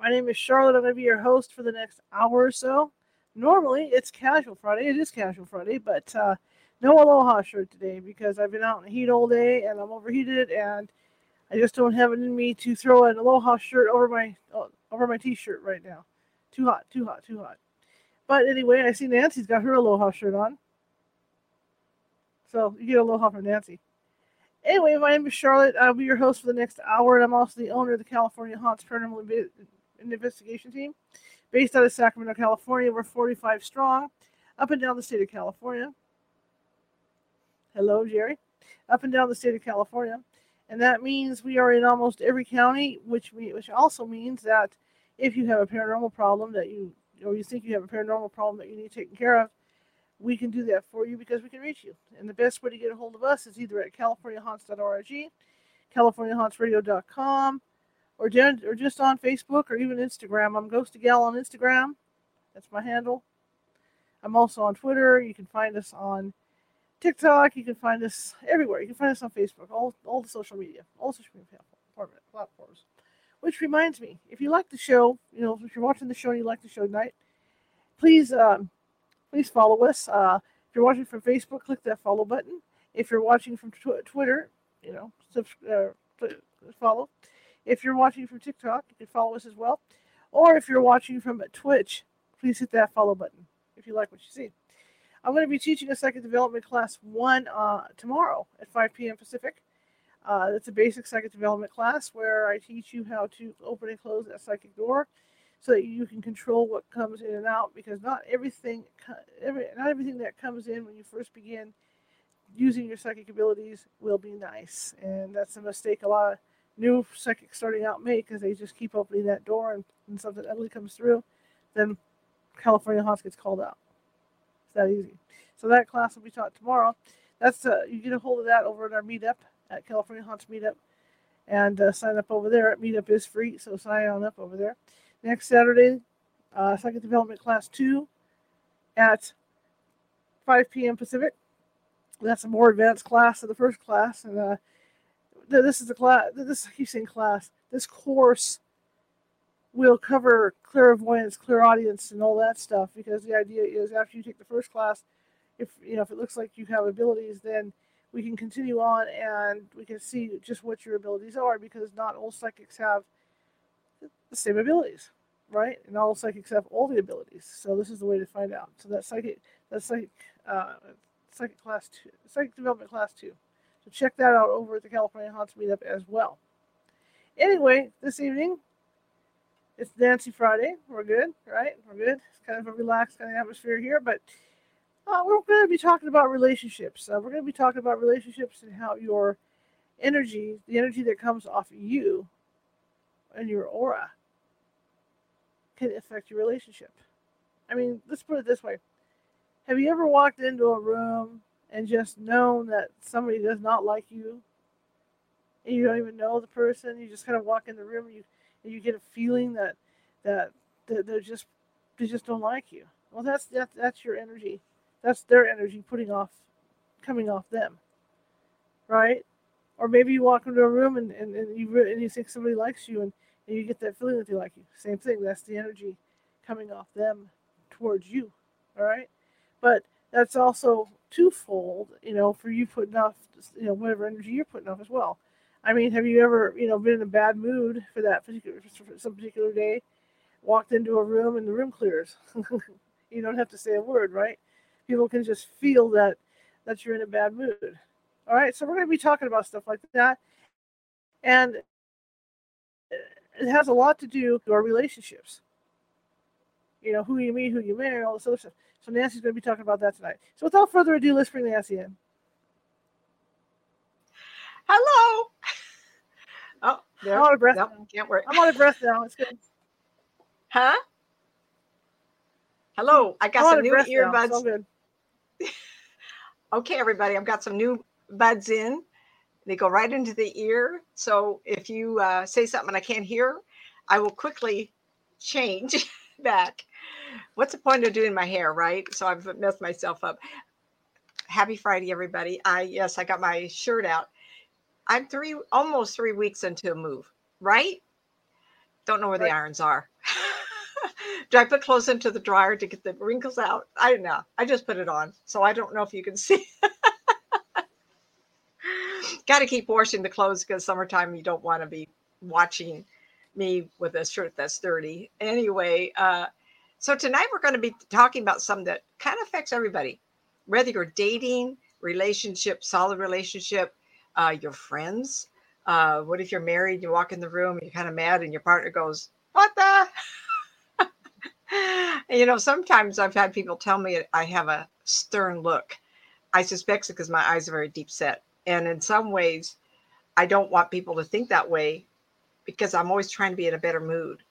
My name is Charlotte. I'm going to be your host for the next hour or so. Normally, it's Casual Friday. It is Casual Friday, but uh, no Aloha shirt today because I've been out in the heat all day and I'm overheated and I just don't have it in me to throw an Aloha shirt over my uh, over my t-shirt right now. Too hot, too hot, too hot. But anyway, I see Nancy's got her Aloha shirt on. So you get Aloha from Nancy. Anyway, my name is Charlotte. I'll be your host for the next hour, and I'm also the owner of the California Haunts Paranormal Investigation Team, based out of Sacramento, California. We're 45 strong, up and down the state of California. Hello, Jerry. Up and down the state of California, and that means we are in almost every county, which we, which also means that if you have a paranormal problem that you or you think you have a paranormal problem that you need taken care of, we can do that for you because we can reach you. And the best way to get a hold of us is either at californiahaunts.org, californiahauntsradio.com, or, or just on Facebook or even Instagram. I'm Ghost Gal on Instagram. That's my handle. I'm also on Twitter. You can find us on TikTok. You can find us everywhere. You can find us on Facebook, all, all the social media, all social media platforms. Which reminds me, if you like the show, you know, if you're watching the show and you like the show tonight, please um, please follow us. Uh, if you're watching from Facebook, click that follow button. If you're watching from tw- Twitter, you know, subscribe, uh, follow. If you're watching from TikTok, you can follow us as well. Or if you're watching from Twitch, please hit that follow button if you like what you see. I'm going to be teaching a psychic development class one uh, tomorrow at 5 p.m. Pacific. Uh, it's a basic psychic development class where I teach you how to open and close that psychic door so that you can control what comes in and out because not everything every, not everything that comes in when you first begin using your psychic abilities will be nice and that's a mistake a lot of new psychics starting out may because they just keep opening that door and, and something ugly comes through then california haunts gets called out it's that easy so that class will be taught tomorrow that's uh, you get a hold of that over at our meetup at california haunts meetup and uh, sign up over there meetup is free so sign on up over there next Saturday, uh, Psychic Development Class 2 at 5 p.m. Pacific. That's a more advanced class than the first class. And uh, this is the class, this I keep saying class, this course will cover clairvoyance, clairaudience, and all that stuff because the idea is after you take the first class, if you know if it looks like you have abilities, then we can continue on and we can see just what your abilities are because not all psychics have the same abilities, right? And all psychics have all the abilities. So this is the way to find out. So that psychic, that psychic, uh, psychic class two, psychic development class two. So check that out over at the California Haunts Meetup as well. Anyway, this evening, it's Nancy Friday. We're good, right? We're good. It's kind of a relaxed kind of atmosphere here, but uh, we're going to be talking about relationships. Uh, we're going to be talking about relationships and how your energy, the energy that comes off of you, and your aura can affect your relationship. I mean, let's put it this way. Have you ever walked into a room and just known that somebody does not like you? And you don't even know the person, you just kind of walk in the room and you and you get a feeling that that, that they're just they just don't like you. Well that's that's that's your energy. That's their energy putting off coming off them. Right? Or maybe you walk into a room and, and, and you and you think somebody likes you and, and you get that feeling that they like you. Same thing. That's the energy coming off them towards you. All right. But that's also twofold, you know, for you putting off, you know, whatever energy you're putting off as well. I mean, have you ever, you know, been in a bad mood for that particular, for some particular day, walked into a room and the room clears? you don't have to say a word, right? People can just feel that that you're in a bad mood. All right, so we're going to be talking about stuff like that, and it has a lot to do with our relationships. You know, who you meet, who you marry, all this other stuff. So Nancy's going to be talking about that tonight. So without further ado, let's bring Nancy in. Hello. Oh, there. I'm on a breath Nope, can't work. I'm on a breath now. It's good. Huh? Hello, I got some new. Earbuds. Okay, everybody, I've got some new buds in. They go right into the ear. So if you uh, say something and I can't hear, I will quickly change back. What's the point of doing my hair, right? So I've messed myself up. Happy Friday, everybody. I yes, I got my shirt out. I'm three almost three weeks into a move, right? Don't know where the irons are. Do I put clothes into the dryer to get the wrinkles out? I don't know. I just put it on. So I don't know if you can see. Got to keep washing the clothes because summertime you don't want to be watching me with a shirt that's dirty. Anyway, uh, so tonight we're going to be talking about something that kind of affects everybody, whether you're dating, relationship, solid relationship, uh, your friends. Uh, what if you're married? You walk in the room, you're kind of mad, and your partner goes, "What the?" You know, sometimes I've had people tell me I have a stern look. I suspect it's because my eyes are very deep set. And in some ways, I don't want people to think that way because I'm always trying to be in a better mood.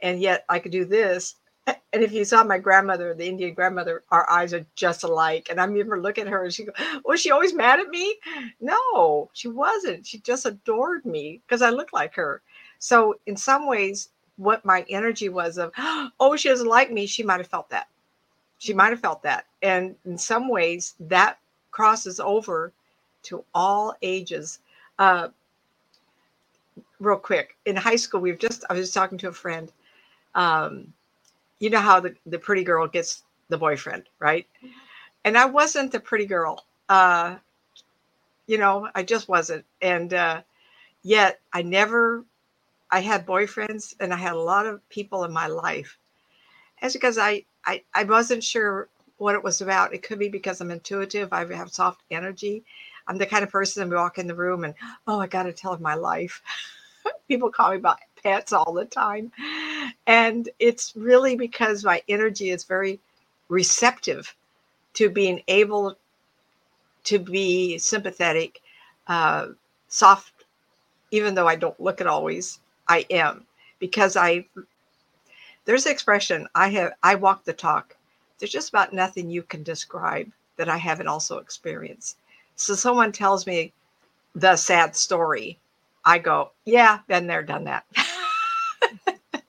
And yet I could do this. And if you saw my grandmother, the Indian grandmother, our eyes are just alike. And I remember looking at her and she go, Was she always mad at me? No, she wasn't. She just adored me because I look like her. So in some ways, what my energy was of, oh, she doesn't like me, she might have felt that. She might have felt that. And in some ways, that crosses over to all ages. Uh, real quick, in high school, we've just, I was just talking to a friend. Um, you know how the, the pretty girl gets the boyfriend, right? And I wasn't the pretty girl. Uh, you know, I just wasn't. And uh, yet I never I had boyfriends and I had a lot of people in my life. It's because I, I, I wasn't sure what it was about. It could be because I'm intuitive. I have soft energy. I'm the kind of person that walk in the room and, oh, I got to tell of my life. people call me about pets all the time. And it's really because my energy is very receptive to being able to be sympathetic, uh, soft, even though I don't look it always. I am because I there's an expression I have I walk the talk. There's just about nothing you can describe that I haven't also experienced. So someone tells me the sad story, I go, yeah, been there, done that.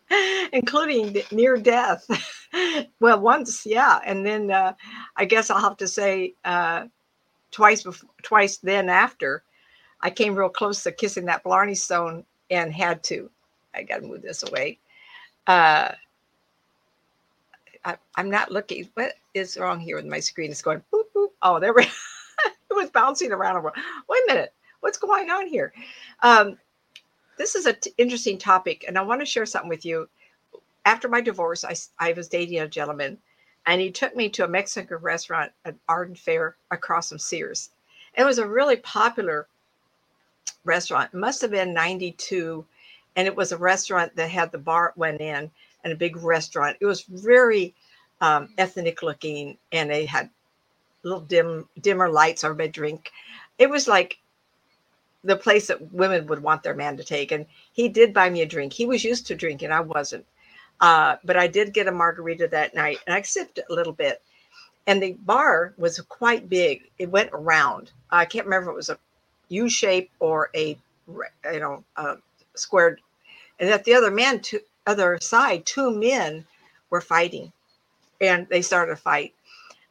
Including near death. well, once, yeah, and then uh, I guess I'll have to say uh, twice before, twice then after. I came real close to kissing that Blarney Stone and had to. I got to move this away. Uh, I, I'm not looking. What is wrong here with my screen? It's going boop, boop. Oh, there we it was bouncing around. Wait a minute. What's going on here? Um, this is an interesting topic, and I want to share something with you. After my divorce, I, I was dating a gentleman, and he took me to a Mexican restaurant at Arden Fair across from Sears. It was a really popular restaurant. It must have been 92 and it was a restaurant that had the bar went in and a big restaurant. It was very um, ethnic looking, and they had little dim dimmer lights over my drink. It was like the place that women would want their man to take. And he did buy me a drink. He was used to drinking, I wasn't. Uh, but I did get a margarita that night, and I sipped a little bit. And the bar was quite big. It went around. I can't remember if it was a U shape or a you know a squared and at the other man two other side two men were fighting and they started a fight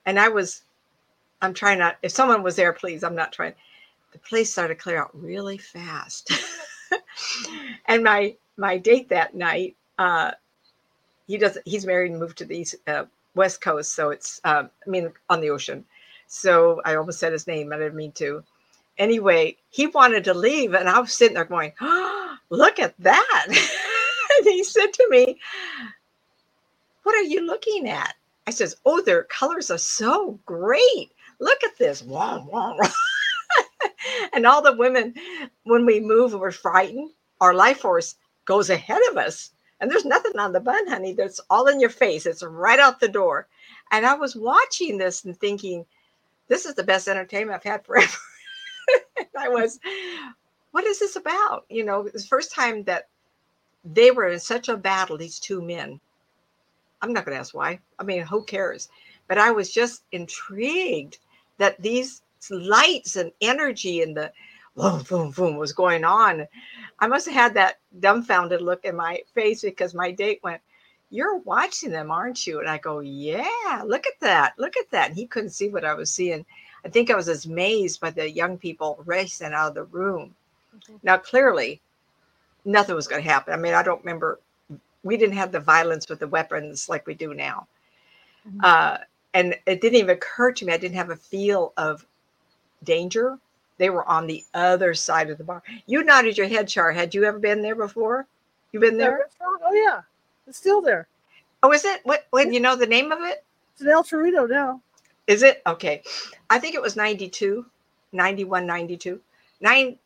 and i was i'm trying not if someone was there please i'm not trying the place started to clear out really fast. And my my date that night uh he does he's married and moved to the east, uh, west coast so it's um i mean on the ocean. So i almost said his name i didn't mean to. Anyway he wanted to leave and i was sitting there going oh, look at that. And he said to me what are you looking at? I says oh their colors are so great. Look at this. Wah, wah, wah. And all the women when we move we're frightened our life force goes ahead of us and there's nothing on the bun honey that's all in your face it's right out the door and i was watching this and thinking this is the best entertainment i've had forever i was what is this about? You know, the first time that they were in such a battle, these two men. I'm not going to ask why. I mean, who cares? But I was just intrigued that these lights and energy and the boom, boom, boom was going on. I must have had that dumbfounded look in my face because my date went, You're watching them, aren't you? And I go, Yeah, look at that. Look at that. And he couldn't see what I was seeing. I think I was amazed by the young people racing out of the room. Mm-hmm. Now, clearly, nothing was going to happen. I mean, I don't remember. We didn't have the violence with the weapons like we do now. Mm-hmm. Uh, and it didn't even occur to me. I didn't have a feel of danger. They were on the other side of the bar. You nodded your head, Char. Had you ever been there before? You've been there? Oh yeah, it's still there. Oh, is it? What? When you know the name of it? It's an El Torito now. Is it? Okay. I think it was 92, 91, 92, 9,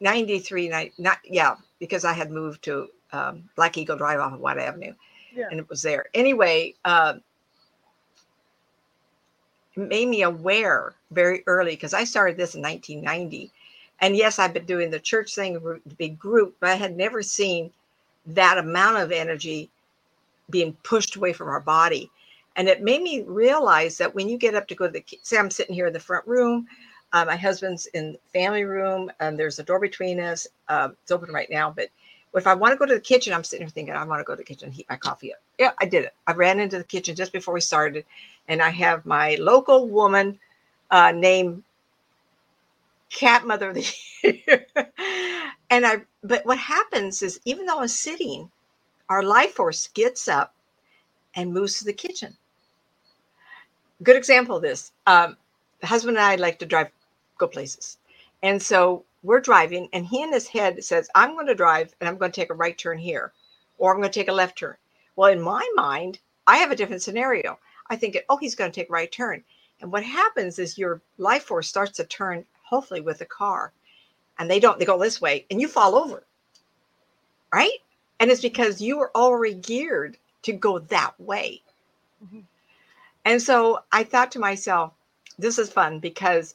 93, 90, not, yeah, because I had moved to um, Black Eagle Drive off of White Avenue. Yeah. And it was there. Anyway, uh, made me aware very early because I started this in 1990. And yes, I've been doing the church thing, the big group, but I had never seen that amount of energy being pushed away from our body. And it made me realize that when you get up to go to the, say, I'm sitting here in the front room, uh, my husband's in the family room, and there's a door between us. Uh, it's open right now, but if I want to go to the kitchen, I'm sitting here thinking, I want to go to the kitchen and heat my coffee up. Yeah, I did it. I ran into the kitchen just before we started, and I have my local woman uh, named Cat Mother of the Year. and I, but what happens is, even though I'm sitting, our life force gets up and moves to the kitchen. Good example of this. Um, the husband and I like to drive, go places. And so we're driving, and he in his head says, I'm going to drive and I'm going to take a right turn here, or I'm going to take a left turn. Well, in my mind, I have a different scenario. I think, oh, he's going to take a right turn. And what happens is your life force starts to turn, hopefully, with the car. And they don't, they go this way, and you fall over. Right? And it's because you were already geared to go that way. Mm-hmm. And so I thought to myself, this is fun because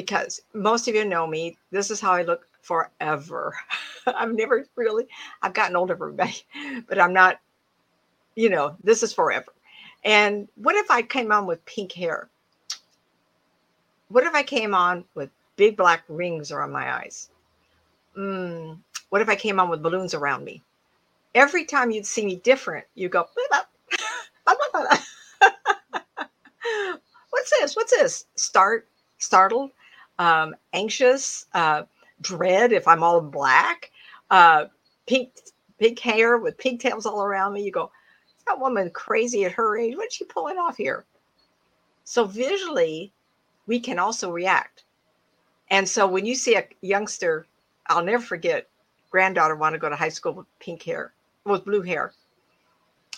because most of you know me, this is how I look forever. I've never really, I've gotten older, everybody, but I'm not, you know, this is forever. And what if I came on with pink hair? What if I came on with big black rings around my eyes? Mm, what if I came on with balloons around me? Every time you'd see me different, you go, what's this? What's this? Start, startled, um, anxious, uh, dread if I'm all black, uh, pink, pink hair with pigtails all around me. You go, that woman crazy at her age. What's she pulling off here? So visually, we can also react. And so when you see a youngster, I'll never forget, granddaughter want to go to high school with pink hair, with blue hair.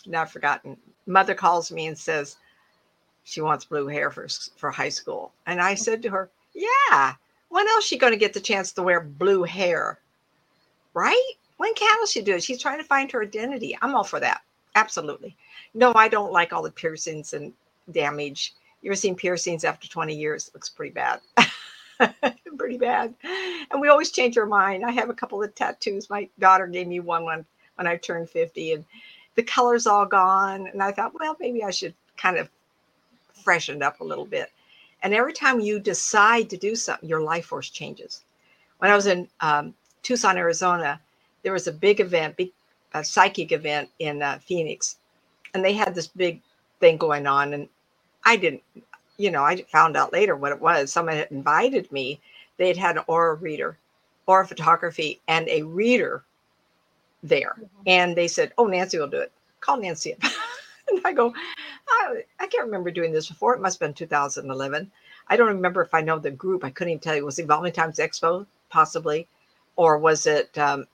Now I've forgotten. Mother calls me and says she wants blue hair for, for high school. And I said to her, yeah, when else she going to get the chance to wear blue hair? Right? When can she do it? She's trying to find her identity. I'm all for that. Absolutely. No, I don't like all the piercings and damage. You ever seen piercings after 20 years? It looks pretty bad. pretty bad. And we always change our mind. I have a couple of tattoos. My daughter gave me one when, when I turned 50 and the color's all gone. And I thought, well, maybe I should kind of freshen up a little bit. And every time you decide to do something, your life force changes. When I was in um, Tucson, Arizona, there was a big event, big a psychic event in uh, Phoenix, and they had this big thing going on. And I didn't, you know, I found out later what it was. Someone had invited me. They had had an aura reader, aura photography, and a reader there. Mm-hmm. And they said, "Oh, Nancy will do it. Call Nancy up." and I go, I, I, can't remember doing this before. It must have been 2011. I don't remember if I know the group. I couldn't even tell you. Was it Evolving Times Expo, possibly? Or was it um,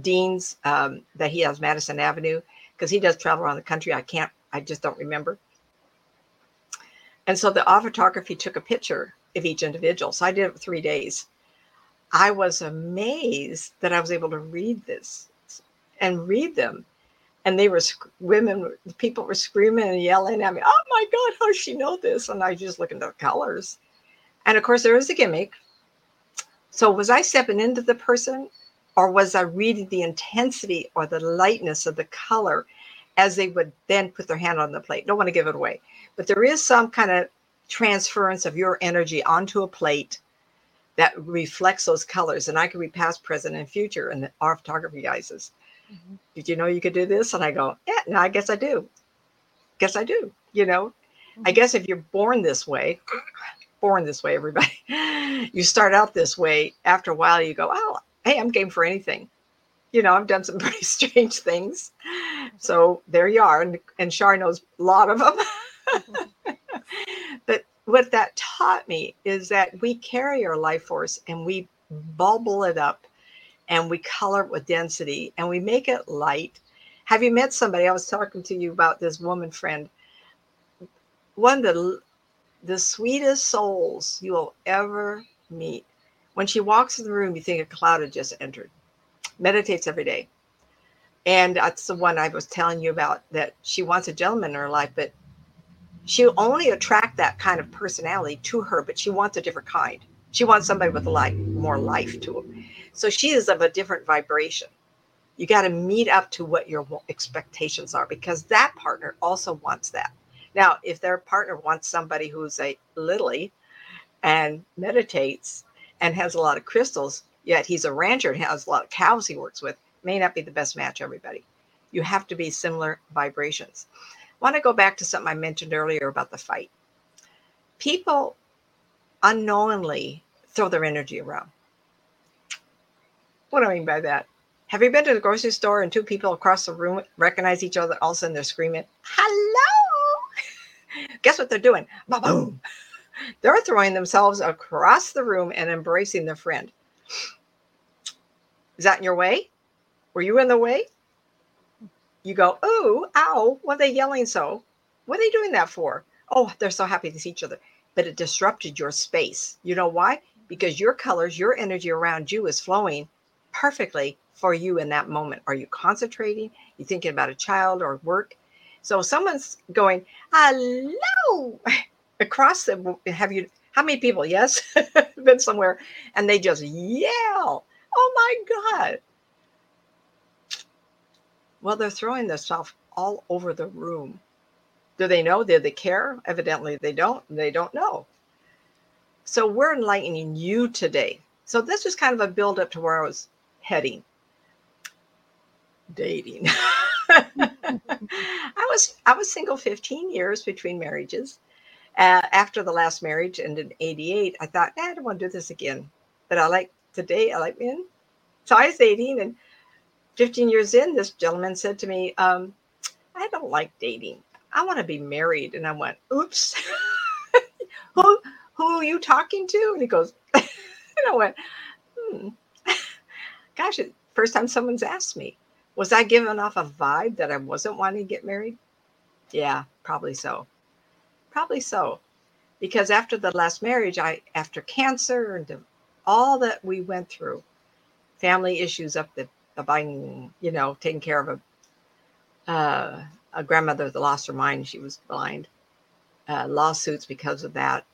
Dean's um, that he has Madison Avenue? Because he does travel around the country. I can't, I just don't remember. And so the photography took a picture of each individual. So I did it for three days. I was amazed that I was able to read this and read them and they were women people were screaming and yelling at me oh my god how does she know this and i just look at the colors and of course there is a gimmick So was I stepping into the person or was I reading the intensity or the lightness of the color as they would then put their hand on the plate? Don't want to give it away, but there is some kind of transference of your energy onto a plate that reflects those colors. And I can read past, present, and future. And our photography guys is, mm-hmm. did you know you could do this? And I go, yeah, no, I guess I do. Guess I do. You know, mm-hmm. I guess if you're born this way, born this way, everybody, you start out this way. After a while, you go, oh, hey, I'm game for anything. You know, I've done some pretty strange things. So there you are. And, and Char knows a lot of them. but what that taught me is that we carry our life force and we bubble it up and we color it with density and we make it light. Have you met somebody? I was talking to you about this woman friend. One of the, the sweetest souls you will ever meet. When she walks in the room, you think a cloud had just entered. Meditates every day. And that's the one I was telling you about that she wants a gentleman in her life, but she'll only attract that kind of personality to her, but she wants a different kind. She wants somebody with like more life to them. So she is of a different vibration. You got to meet up to what your expectations are because that partner also wants that. Now, if their partner wants somebody who's a lily and meditates and has a lot of crystals, yet he's a rancher and has a lot of cows he works with, may not be the best match, everybody. You have to be similar vibrations I want to go back to something I mentioned earlier about the fight. People unknowingly throw their energy around. What do I mean by that? Have you been to the grocery store and two people across the room recognize each other? All of a sudden they're screaming, Hello! Guess what they're doing? Boom! They're throwing themselves across the room and embracing their friend. Is that in your way? Were you in the way? you go, oh, ow, what are they yelling so? What are they doing that for? Oh, they're so happy to see each other. But it disrupted your space. You know why? Because your colors, your energy around you is flowing perfectly for you in that moment. Are you concentrating? You thinking about a child or work? So someone's going, hello, across the, have you, how many people? Yes, been somewhere and they just yell. Oh my God. Well, they're throwing stuff all over the room. Do they know? Do they care? Evidently, they don't. They don't know. So we're enlightening you today. So this was kind of a build up to where I was heading. Dating. I was I was single 15 years between marriages. Uh, after the last marriage and in 88, I thought, I don't want to do this again. But I like today, I like men. So I was dating and 15 years in, this gentleman said to me, um, I don't like dating. I want to be married. And I went, oops. who, who are you talking to? And he goes, and I went, hmm. Gosh, first time someone's asked me, was I giving off a vibe that I wasn't wanting to get married? Yeah, probably so. Probably so. Because after the last marriage, I, after cancer and all that we went through, family issues up the buying, you know, taking care of a uh, a grandmother that lost her mind. She was blind. Uh, lawsuits because of that.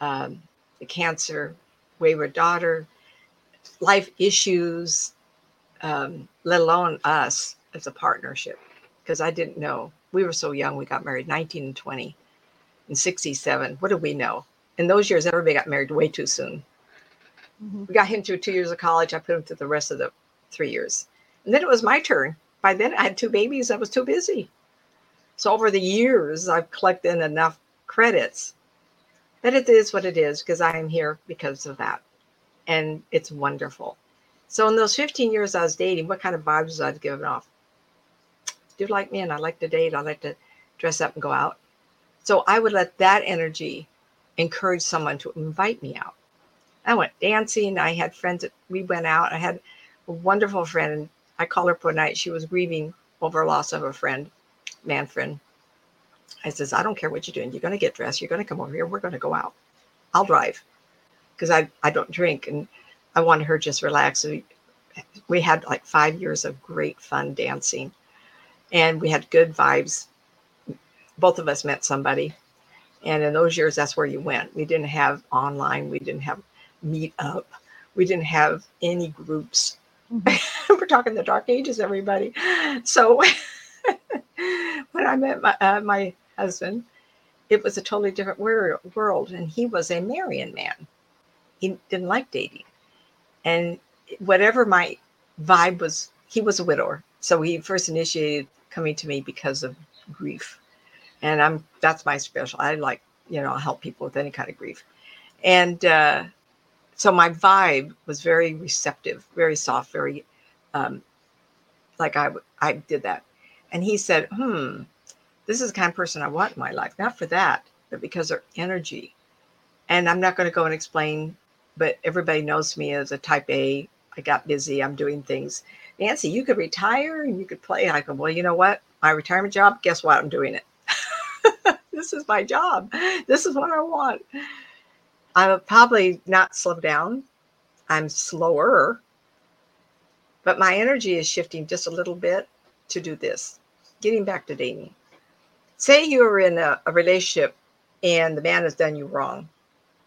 Um, the cancer, wayward daughter, life issues, um, let alone us as a partnership. Because I didn't know. We were so young. We got married 19 and 20 and 67. What did we know? In those years, everybody got married way too soon. Mm-hmm. We got him through two years of college. I put him through the rest of the three years. And then it was my turn. By then, I had two babies. I was too busy. So over the years, I've collected enough credits that it is what it is because I am here because of that. And it's wonderful. So in those 15 years I was dating, what kind of vibes was I giving off? Do you like and I like to date. I like to dress up and go out. So I would let that energy encourage someone to invite me out. I went dancing. I had friends that we went out. I had a wonderful friend. I called her for a night. She was grieving over loss of a friend, man friend. I says, I don't care what you're doing. You're going to get dressed. You're going to come over here. We're going to go out. I'll drive because I, I don't drink. And I wanted her just relax. We, we had like five years of great fun dancing and we had good vibes. Both of us met somebody. And in those years, that's where you went. We didn't have online. We didn't have meet up We didn't have any groups. Mhm. We're talking the dark ages, everybody. So when I met my, uh, my husband, it was a totally different world, and he was a Marian man. He didn't like dating, and whatever my vibe was, he was a widower. So he first initiated coming to me because of grief, and I'm that's my special. I like you know I help people with any kind of grief, and uh, so my vibe was very receptive, very soft, very um, like I did that, and he said, "Hmm, this is the kind of person I want in my life, not for that, but because their energy." And I'm not going to go and explain, but everybody knows me as a Type A. I got busy. I'm doing things. Nancy, you could retire and you could play. I go, well, you know what? My retirement job. Guess what? I'm doing it. this is my job. This is what I want. I'll probably not slow down. I'm slower, but my energy is shifting just a little bit to do this. Getting back to dating. Say you are in a, a relationship and the man has done you wrong.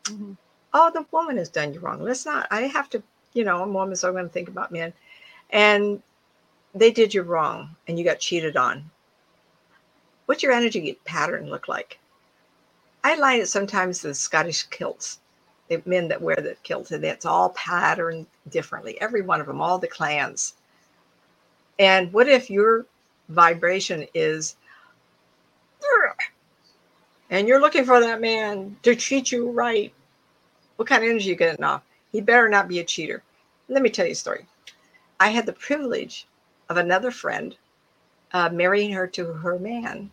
Mhm. Oh, the woman has done you wrong. Let's not, I have to, you know, I'm woman, so I'm going to think about men. And they did you wrong and you got cheated on. What's your energy pattern look like? I line it sometimes the Scottish kilts, the men that wear the kilt, and it's all patterned differently. Every one of them, all the clans. And what if your vibration is, and you're looking for that man to treat you right? What kind of energy you getting off? He better not be a cheater. Let me tell you a story. I had the privilege of another friend uh, marrying her to her man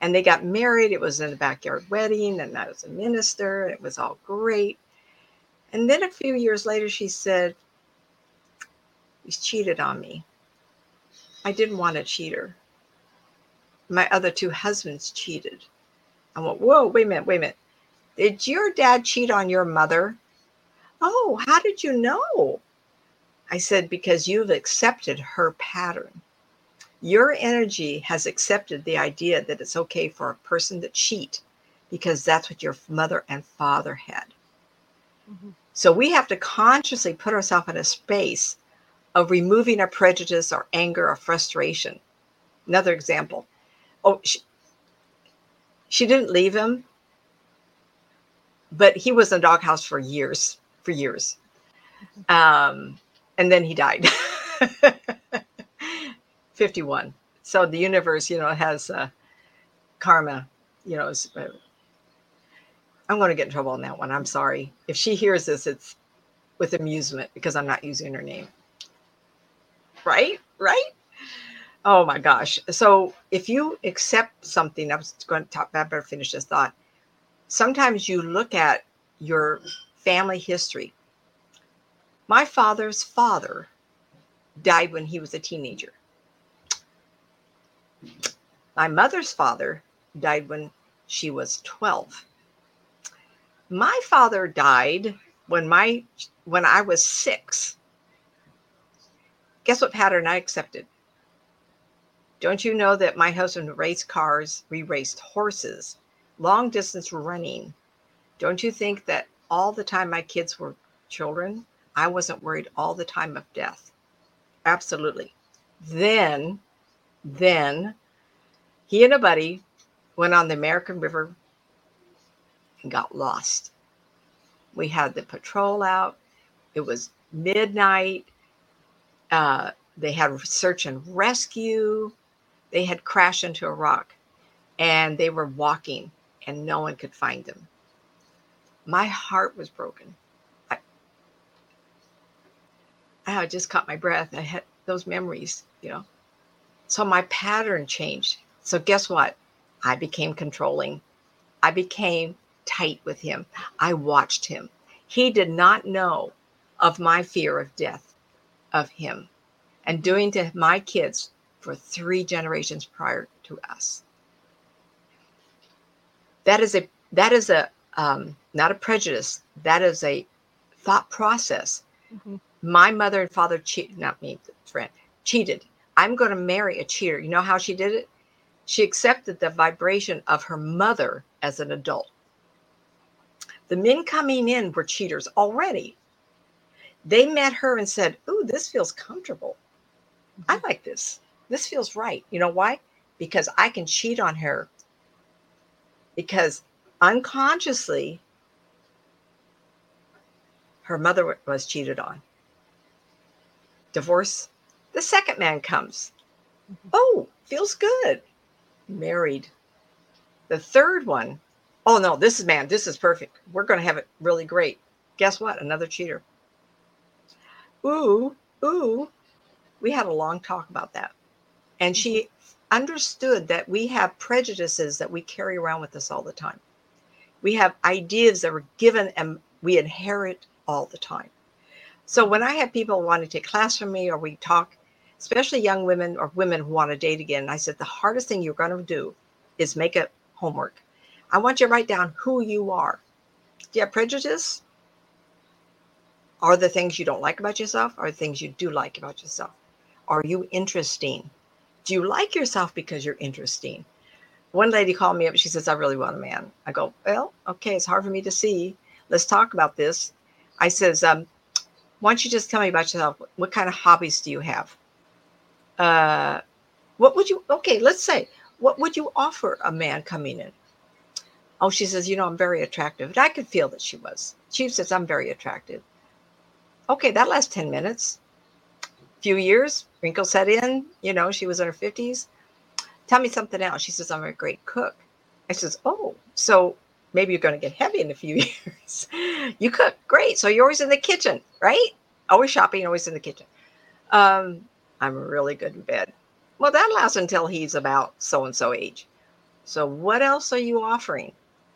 and they got married. It was in a backyard wedding, and I was a minister, and it was all great. And then a few years later, she said, He's cheated on me. I didn't want a cheater. My other two husbands cheated. I went, Whoa, wait a minute, wait a minute. Did your dad cheat on your mother? Oh, how did you know? I said, Because you've accepted her pattern your energy has accepted the idea that it's okay for a person to cheat because that's what your mother and father had. Mhm. So we have to consciously put ourselves in a space of removing our prejudice or anger or frustration. Another example. Oh, she, she didn't leave him, but he was in a doghouse for years, for years. Um, and then he died. 51. So the universe, you know, has uh, karma, you know. uh, I'm going to get in trouble on that one. I'm sorry. If she hears this, it's with amusement because I'm not using her name. Right? Right? Oh my gosh. So if you accept something, I was going to talk, I better finish this thought. Sometimes you look at your family history. My father's father died when he was a teenager. My mother's father died when she was 12. My father died when my when I was 6. Guess what pattern I accepted? Don't you know that my husband raced cars, we raced horses, long distance running. Don't you think that all the time my kids were children, I wasn't worried all the time of death? Absolutely. Then then he and a buddy went on the American River and got lost. We had the patrol out. It was midnight. Uh, they had search and rescue. They had crashed into a rock and they were walking and no one could find him. My heart was broken. I, I just caught my breath. I had those memories, you know. So my pattern changed. So guess what? I became controlling. I became tight with him. I watched him. He did not know of my fear of death of him and doing to my kids for three generations prior to us. That is a that is a um, not a prejudice. That is a thought process. Mhm. My mother and father cheated, not me, friend, cheated. I'm going to marry a cheater. You know how she did it? She accepted the vibration of her mother as an adult. The men coming in were cheaters already. They met her and said, Ooh, this feels comfortable. I like this. This feels right. You know why? Because I can cheat on her. Because unconsciously, her mother was cheated on. Divorce. The second man comes. Mm-hmm. Oh, feels good. Married. The third one. Oh no, this is man, this is perfect. We're going to have it really great. Guess what? Another cheater. Ooh, ooh. We had a long talk about that. And she understood that we have prejudices that we carry around with us all the time. We have ideas that were given and we inherit all the time. So when I have people want to take class from me or we talk, especially young women or women who want to date again, I said the hardest thing you're going to do is make a homework. I want you to write down who you are. Do you have prejudice? Are the things you don't like about yourself? Are the things you do like about yourself? Are you interesting? Do you like yourself because you're interesting? One lady called me up. She says, I really want a man. I go, Well, okay, it's hard for me to see. Let's talk about this. I says, um, why don't you just tell me about yourself? What kind of hobbies do you have? Uh, what would you, okay, let's say, what would you offer a man coming in? Oh, she says, you know, I'm very attractive. And I could feel that she was. She says, I'm very attractive. Okay, that lasts 10 minutes. Few years, wrinkles set in. You know, she was in her 50s. Tell me something else. She says, I'm a great cook. I says, oh, so maybe you're going to get heavy in a few years. you cook great. So you're always in the kitchen, right? Always shopping, always in the kitchen. Um, I'm really good in bed. Well, that lasts until he's about so and so age. So what else are you offering?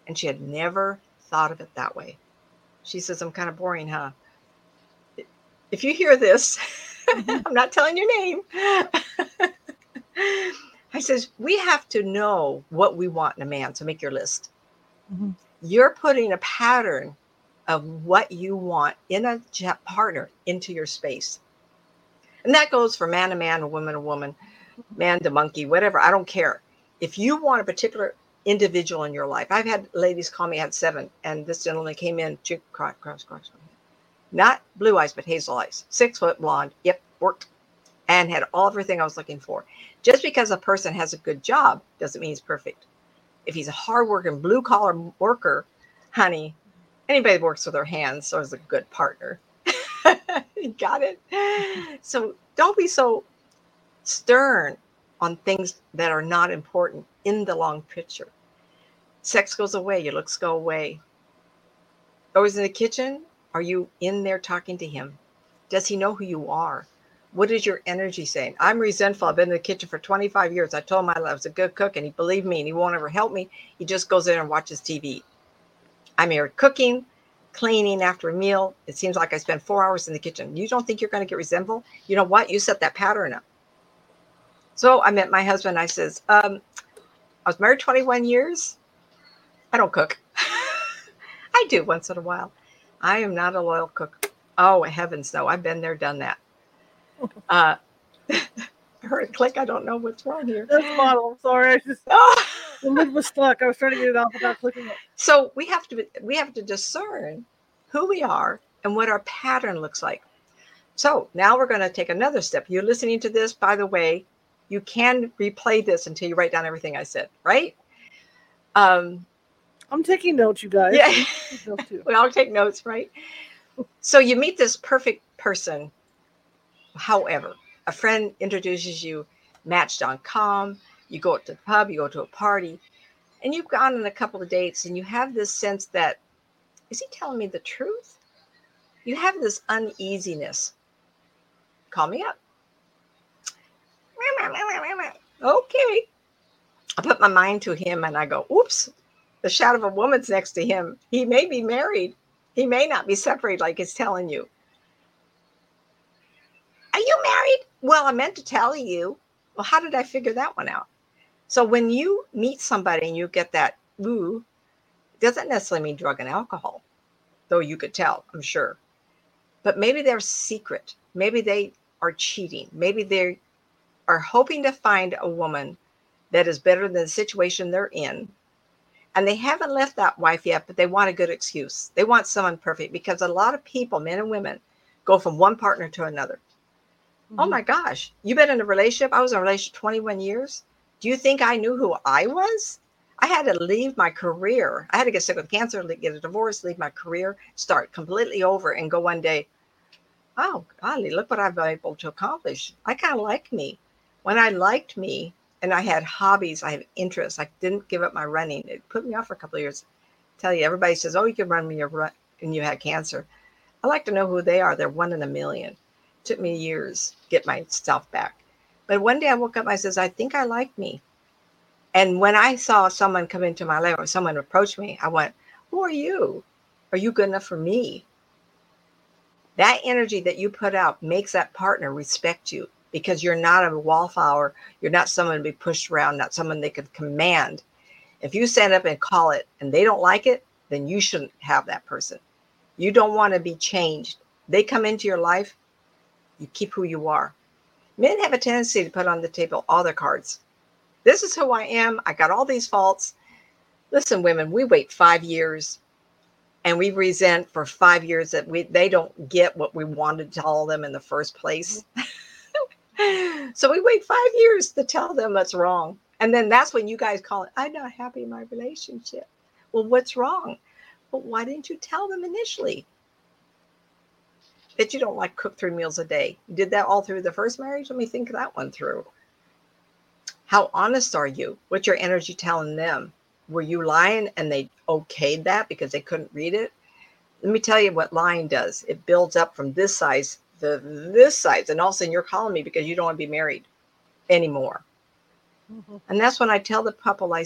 And she had never thought of it that way. She says, I'm kind of boring, huh? If you hear this. I'm not telling your name. I says, we have to know what we want in a man. So make your list. Mm-hmm. You're putting a pattern of what you want in a partner into your space. And that goes for man to man, woman to woman, man to monkey, whatever. I don't care. If you want a particular individual in your life, I've had ladies call me at seven, and this gentleman came in, cross, cross, cross, not blue eyes, but hazel eyes, six foot blonde. Yep, worked and had all everything I was looking for. Just because a person has a good job doesn't mean he's perfect if he's a hardworking blue collar worker, honey, anybody that works with their hands is a good partner. Got it? So don't be so stern on things that are not important in the long picture. Sex goes away, your looks go away. Always in the kitchen? Are you in there talking to him? Does he know who you are? What is your energy saying? I'm resentful. I've been in the kitchen for 25 years. I told him I was a good cook and he believed me and he won't ever help me. He just goes in and watches TV. I'm here cooking, cleaning after a meal. It seems like I spend four hours in the kitchen. You don't think you're going to get resentful? You know what? You set that pattern up. So I met my husband. I says, um, I was married 21 years. I don't cook. I do once in a while. I am not a loyal cook. Oh, heavens no. I've been there, done that. Uh, I heard a click. I don't know what's wrong here. That's model. I'm sorry. I just oh. the lid was stuck. I was trying to get it off without clicking it. So we have to we have to discern who we are and what our pattern looks like. So now we're going to take another step. You're listening to this, by the way. You can replay this until you write down everything I said, right? Um, I'm taking notes, you guys. Yeah, we all take notes, right? So you meet this perfect person However, a friend introduces you, Match.com, you go to the pub, you go to a party, and you've gone on a couple of dates, and you have this sense that, is he telling me the truth? You have this uneasiness. Call me up. Okay. I put my mind to him and I go, oops, the shadow of a woman's next to him. He may be married. He may not be separated like he's telling you. Are you married? Well, I meant to tell you. Well, how did I figure that one out? So when you meet somebody and you get that ooh, doesn't necessarily mean drug and alcohol, though you could tell, I'm sure. But maybe they're secret. Maybe they are cheating. Maybe they are hoping to find a woman that is better than the situation they're in. And they haven't left that wife yet, but they want a good excuse. They want someone perfect because a lot of people, men and women, go from one partner to another. Oh Mhm. my gosh, you've been in a relationship? I was in a relationship 21 years. Do you think I knew who I was? I had to leave my career. I had to get sick with cancer, get a divorce, leave my career, start completely over, and go one day, oh, golly, look what I've been able to accomplish. I kind of like me. When I liked me and I had hobbies, I had interests, I didn't give up my running. It put me off for a couple of years. tell you, everybody says, oh, you can run when you're run- when you had cancer. I like to know who they are. They're one in a million. It took me years to get myself back. But one day I woke up, I says, I think I like me. And when I saw someone come into my life or someone approach me, I went, Who are you? Are you good enough for me? That energy that you put out makes that partner respect you because you're not a wallflower. You're not someone to be pushed around, not someone they could command. If you stand up and call it and they don't like it, then you shouldn't have that person. You don't want to be changed. They come into your life, you keep who you are. Men have a tendency to put on the table all their cards. This is who I am. I got all these faults. Listen, women, we wait five years and we resent for five years that we they don't get what we wanted to tell them in the first place. Mm-hmm. so we wait five years to tell them what's wrong. And then that's when you guys call it, I'm not happy in my relationship. Well, what's wrong? Well, why didn't you tell them initially? That you don't like cook three meals a day. You did that all through the first marriage? Let me think that one through. How honest are you? What's your energy telling them? Were you lying and they okayed that because they couldn't read it? Let me tell you what lying does. It builds up from this size to this size, and all of a sudden you're calling me because you don't want to be married anymore. Mhm. And that's when I tell the couple i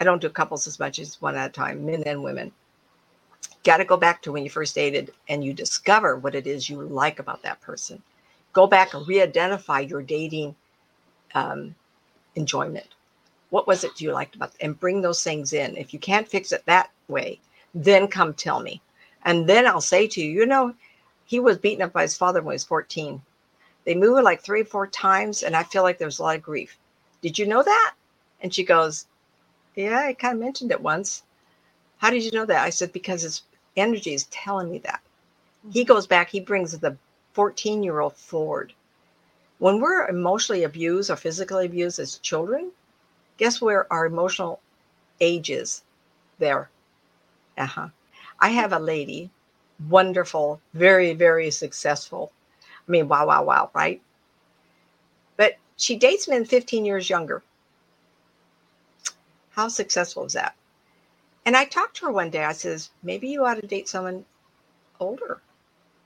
i don't do couples as much as one at a time, men and women. Got to go back to when you first dated and you discover what it is you like about that person. Go back and re-identify your dating um, enjoyment. What was it you liked about and bring those things in. If you can't fix it that way, then come tell me. And then I'll say to you, you know, he was beaten up by his father when he was 14. They moved like three or four times, and I feel like there was a lot of grief. Did you know that? And she goes, Yeah, I kind of mentioned it once. How did you know that? I said, Because his energy is telling me that. He goes back, he brings the 14 year old forward. When we're emotionally abused or physically abused as children, guess where our emotional age is? There. Uh huh. I have a lady, wonderful, very, very successful. I mean, wow, wow, wow, right? But she dates men 15 years younger. How successful is that? And I talked to her one day. I says, maybe you ought to date someone older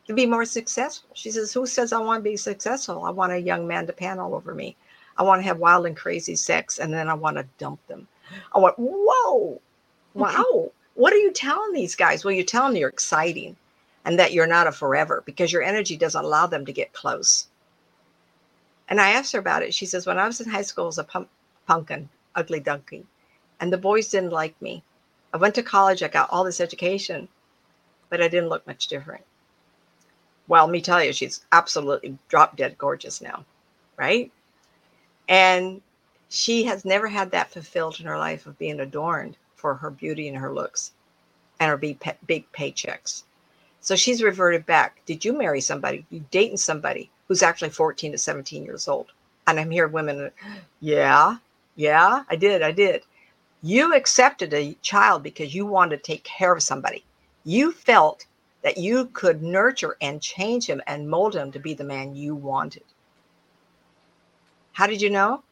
to be more successful. She says, Who says I want to be successful? I want a young man to pan all over me. I want to have wild and crazy sex and then I want to dump them. I went, Whoa, wow. What are you telling these guys? Well, you're telling them you're exciting and that you're not a forever because your energy doesn't allow them to get close. And I asked her about it. She says, When I was in high school, I was a pump, pumpkin, ugly donkey, and the boys didn't like me. I went to college, I got all this education, but I didn't look much different. Well, me tell you, she's absolutely drop dead gorgeous now, right? And she has never had that fulfilled in her life of being adorned for her beauty and her looks and her big, pay- big paychecks. So she's reverted back. Did you marry somebody? You dating somebody who's actually 14 to 17 years old? And I'm hearing women, yeah, yeah, I did, I did. You accepted a child because you wanted to take care of somebody. You felt that you could nurture and change him and mold him to be the man you wanted. How did you know?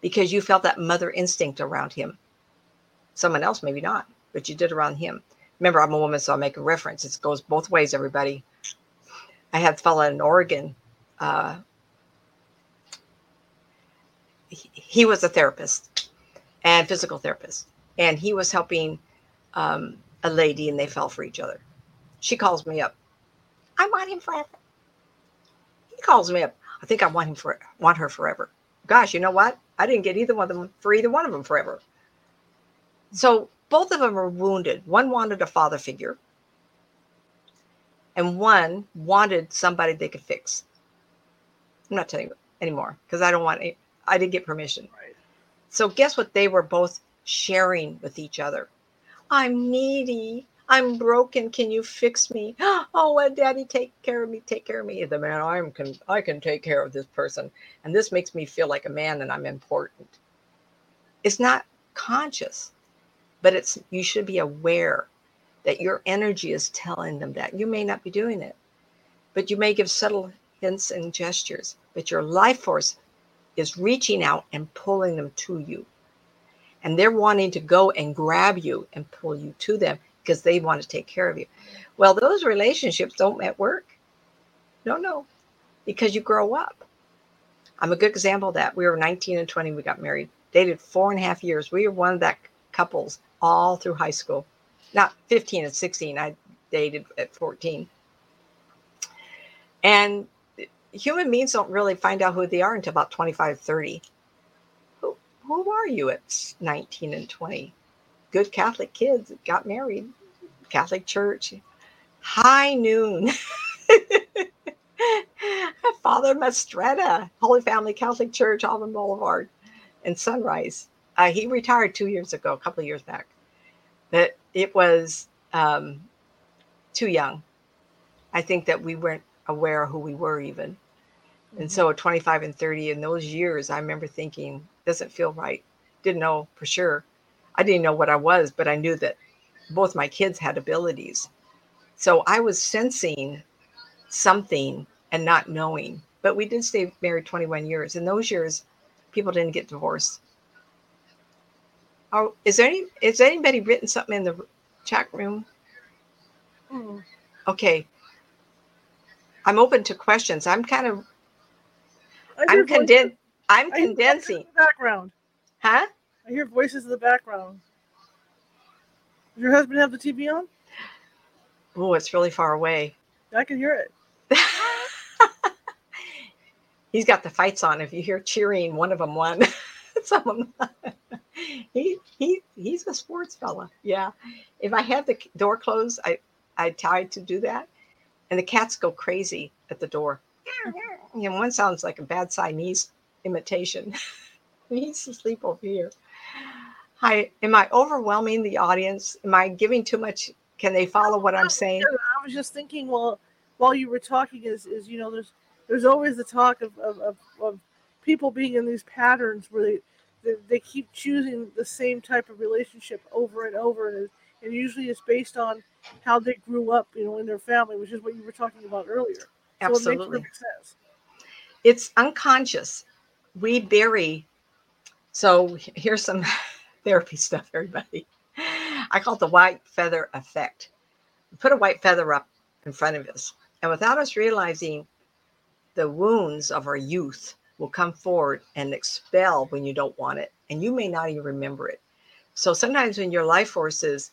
Because you felt that mother instinct around him. Someone else, maybe not, but you did around him. Remember, I'm a woman, so I'll make a reference. It goes both ways, everybody. I had a fellow in Oregon. Uh, he, he was a therapist and physical therapist, and he was helping um, a lady, and they fell for each other. She calls me up. I want him forever. He calls me up. I think I want him for want her forever. Gosh, you know what? I didn't get either one of them for either one of them forever. So both of them were wounded. One wanted a father figure, and one wanted somebody they could fix. I'm not telling you anymore because I don't want. Any, I didn't get permission. Right. So guess what? They were both sharing with each other. I'm needy. I'm broken. Can you fix me? Oh, let daddy take care of me. Take care of me. The man, I'm can I can take care of this person. And this makes me feel like a man and I'm important. It's not conscious, but it's you should be aware that your energy is telling them that. You may not be doing it, but you may give subtle hints and gestures, but your life force is reaching out and pulling them to you. And they're wanting to go and grab you and pull you to them because they want to take care of you. Well, those relationships don't at work. No, no, because you grow up. I'm a good example of that. We were 19 and 20. We got married, dated four and a half years. We were one of that couples all through high school. Not 15 and 16. I dated at 14. And human beings don't really find out who they are until about 25, 30. Who, who are you at 19 and 20? Good Catholic kids got married, Catholic church, high noon. Father Mastretta, Holy Family Catholic Church, Auburn Boulevard, and Sunrise. Uh, he retired two years ago, a couple of years back. But it was um, too young. I think that we weren't aware of who we were even. Mm-hmm. And so at 25 and 30 in those years, I remember thinking, doesn't feel right. Didn't know for sure. I didn't know what I was, but I knew that both my kids had abilities. So I was sensing something and not knowing. But we did stay married 21 years. In those years, people didn't get divorced. Oh, is there any is anybody written something in the chat room? Mm. Okay. I'm open to questions. I'm kind of I'm condensing. I'm condensing. Background. Huh? I hear voices in the background. Does your husband have the TV on? Oh, it's really far away. I can hear it. He's got the fights on. If you hear cheering, one of them won. Some of them. he he he's a sports fella. Yeah. If I had the door closed, I I tried to do that, and the cats go crazy at the door. Hmm. And one sounds like a bad Siamese imitation. He's asleep over here. Hi, am I overwhelming the audience? Am I giving too much? Can they follow what I'm saying? I was just thinking, well, while you were talking, is is you know, there's there's always the talk of of, of, of people being in these patterns where they, they, keep choosing the same type of relationship over and over, and, and usually it's based on how they grew up, you know, in their family, which is what you were talking about earlier. So Absolutely. It it's unconscious. We bury. So here's some therapy stuff, everybody. I call it the white feather effect. put a white feather up in front of us, and without us realizing, the wounds of our youth will come forward and expel when you don't want it, and you may not even remember it. So sometimes when your life force is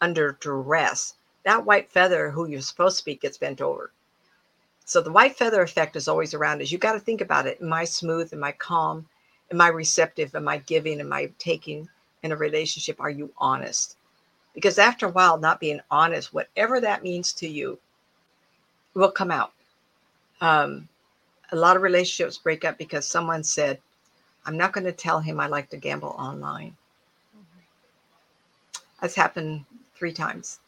under duress, that white feather, who you're supposed to be, gets bent over. So the white feather effect is always around us. You got to think about it. Am I smooth? Am I calm? Am I receptive? Am I giving? Am I taking? in a relationship are you honest because after a while not being honest whatever that means to you will come out um, a lot of relationships break up because someone said i'm not going to tell him i like to gamble online. That's happened three times.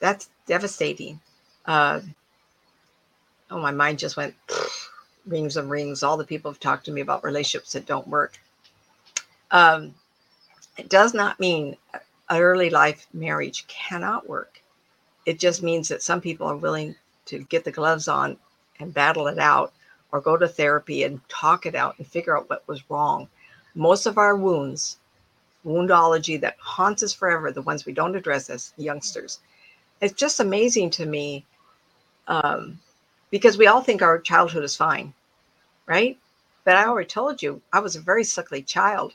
That's devastating. Uh, oh my mind just went rings and rings. All the people have talked to me about relationships that don't work. Um, it does not mean early life marriage cannot work. It just means that some people are willing to get the gloves on and battle it out or go to therapy and talk it out and figure out what was wrong. Most of our wounds, woundology that haunts us forever, the ones we don't address as youngsters, it's just amazing to me um, because we all think our childhood is fine, right? But I already told you, I was a very sickly child.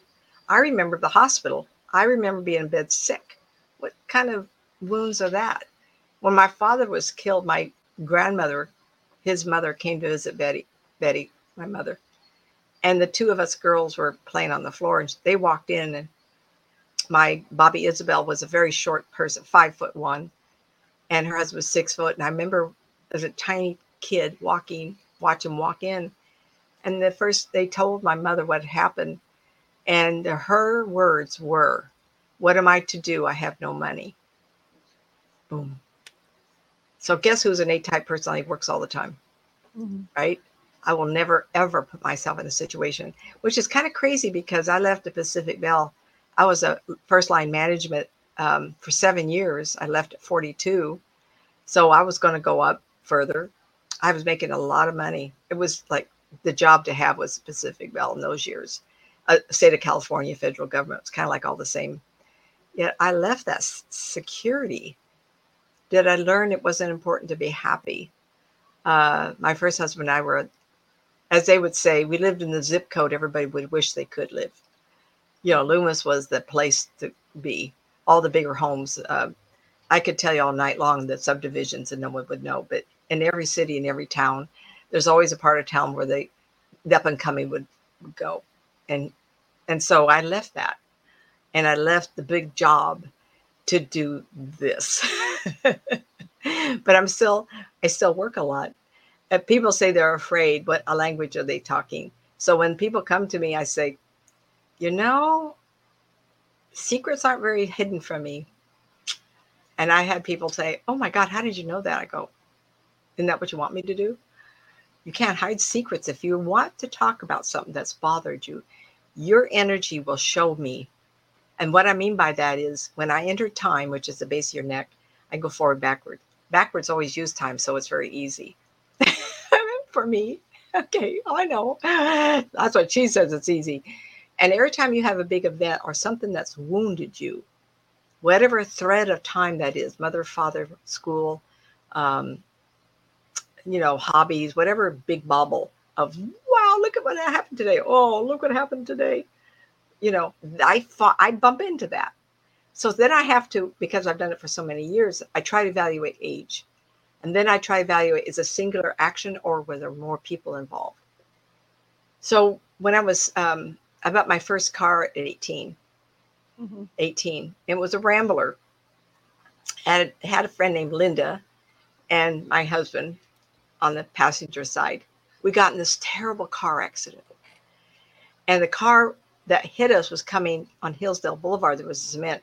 I remember the hospital. I remember being in bed sick. What kind of wounds are that? When my father was killed, my grandmother, his mother, came to visit Betty, Betty, my mother. And the two of us girls were playing on the floor and they walked in and my Bobby Isabel was a very short person, five foot one, and her husband was six foot. And I remember as a tiny kid walking, watch him walk in. And the first they told my mother what had happened. And her words were, What am I to do? I have no money. Boom. So guess who's an A-type personality works all the time, hmm right? I will never ever put myself in a situation, which is kind of crazy because I left the Pacific Bell. I was a first line management um, for seven years. I left at 42. So I was going to go up further. I was making a lot of money. It was like the job to have was Pacific Bell in those years. Uh, state of California, federal government. It's kind of like all the same. Yet I left that s- security. Did I learn it wasn't important to be happy? Uh, my first husband and I were, as they would say, we lived in the zip code everybody would wish they could live. You know, Loomis was the place to be. All the bigger homes. Uh, I could tell you all night long the subdivisions and no one would know. But in every city, in every town, there's always a part of town where they, the up and coming would, would go. And and so I left that. And I left the big job to do this. but I'm still, I still work a lot. And people say they're afraid. What a language are they talking? So when people come to me, I say, you know, secrets aren't very hidden from me. And I had people say, oh my God, how did you know that? I go, isn't that what you want me to do? You can't hide secrets. If you want to talk about something that's bothered you, your energy will show me. And what I mean by that is when I enter time, which is the base of your neck, I go forward, backward. Backwards always use time, so it's very easy for me. Okay, I know. That's what she says it's easy. And every time you have a big event or something that's wounded you, whatever thread of time that is mother, father, school, um, you know, hobbies, whatever big bubble of, wow, look at what happened today. Oh, look what happened today. You know, I thought I bump into that. So then I have to, because I've done it for so many years, I try to evaluate age. And then I try to evaluate is a singular action or were there more people involved? So when I was, um, I bought my first car at 18, hmm 18. It was a Rambler. And had a friend named Linda and my husband on the passenger side. We got in this terrible car accident. And the car that hit us was coming on Hillsdale Boulevard. There was a cement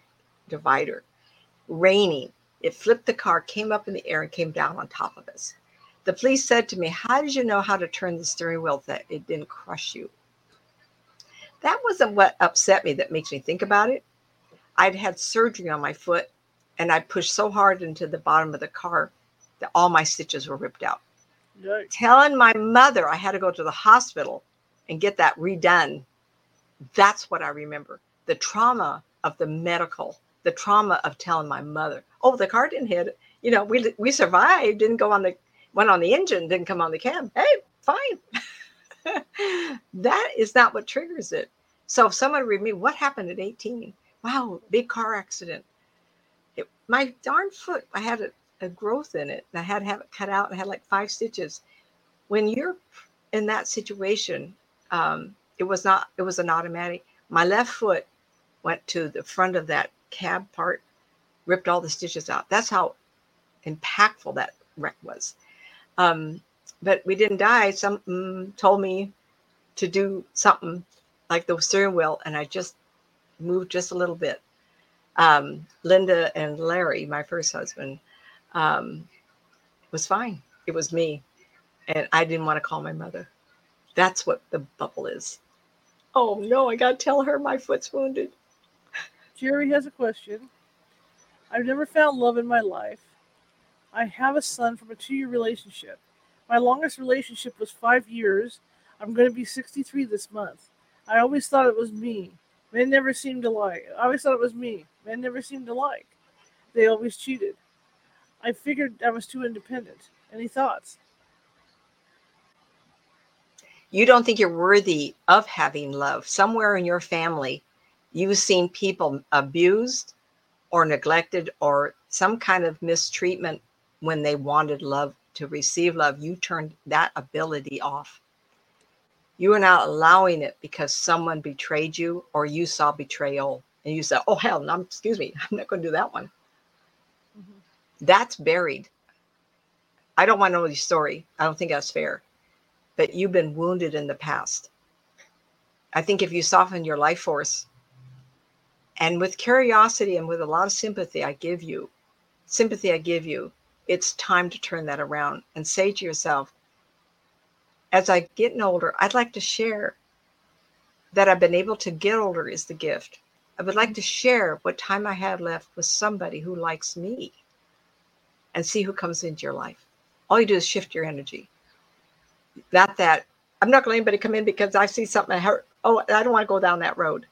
divider, raining. It flipped the car, came up in the air, and came down on top of us. The police said to me, How did you know how to turn the steering wheel that it didn't crush you? That wasn't what upset me that makes me think about it. I'd had surgery on my foot and I pushed so hard into the bottom of the car that all my stitches were ripped out. Yikes. Telling my mother I had to go to the hospital and get that redone. That's what I remember. The trauma of the medical, the trauma of telling my mother, "Oh, the car didn't hit. You know, we we survived. Didn't go on the went on the engine. Didn't come on the cab. Hey, fine." that is not what triggers it. So if someone read me, what happened at 18? Wow, big car accident. It, my darn foot, I had a, a growth in it. I had to have it cut out. I had like five stitches. When you're in that situation, um, it was not, it was an automatic. My left foot went to the front of that cab part, ripped all the stitches out. That's how impactful that wreck was. Um, but we didn't die. Some mm, told me to do something like the steering wheel, and I just moved just a little bit. Um, Linda and Larry, my first husband, um, was fine. It was me, and I didn't want to call my mother. That's what the bubble is. Oh no, I gotta tell her my foot's wounded. Jerry has a question. I've never found love in my life. I have a son from a two year relationship. My longest relationship was five years. I'm going to be 63 this month. I always thought it was me. Men never seemed to like. I always thought it was me. Men never seemed to like. They always cheated. I figured I was too independent. Any thoughts? You don't think you're worthy of having love. Somewhere in your family, you've seen people abused or neglected or some kind of mistreatment when they wanted love to receive love. You turned that ability off. You are not allowing it because someone betrayed you or you saw betrayal and you said, Oh, hell, no, excuse me, I'm not going to do that one. Mhm. That's buried. I don't want to know the story. I don't think that's fair. But you've been wounded in the past. I think if you soften your life force and with curiosity and with a lot of sympathy I give you, sympathy I give you, it's time to turn that around and say to yourself, as I getting older, I'd like to share that I've been able to get older is the gift. I would like to mm-hmm. share what time I have left with somebody who likes me and see who comes into your life. All you do is shift your energy. Not that I'm not going to let anybody come in because I see something I hurt. Oh, I don't want to go down that road.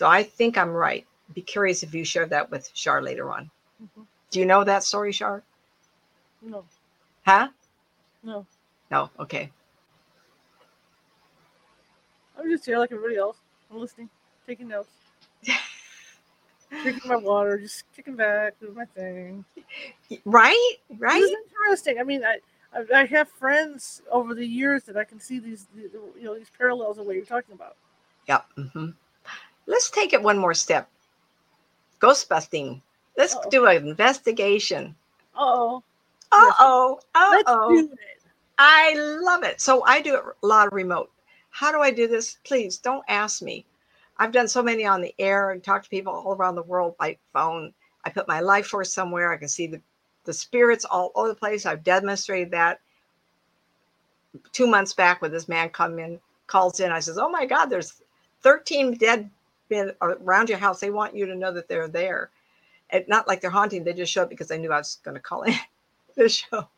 So I think I'm right. Be curious if you share that with Char later on. Mhm. Do you know that story, Char? No, Huh? no. No. Okay. I'm just here like everybody else. I'm listening, taking notes, drinking my water, just kicking back, doing my thing. Right? Right? Is interesting. I mean, I, I have friends over the years that I can see these the- the- you know these parallels of what you're talking about. Yep. hmm Let's take it one more step. Ghost busting. Let's Uh-oh. do an investigation. Oh, Uh oh. Uh let's oh. do it. I love it. So I do it a lot of remote. How do I do this? Please don't ask me. I've done so many on the air and talked to people all around the world by phone. I put my life force somewhere. I can see the, the spirits all over the place. I've demonstrated that. Two months back, when this man come in, calls in, I says, "Oh my God, there's 13 dead men around your house. They want you to know that they're there. And not like they're haunting. They just show up because they knew I was going to call in the show."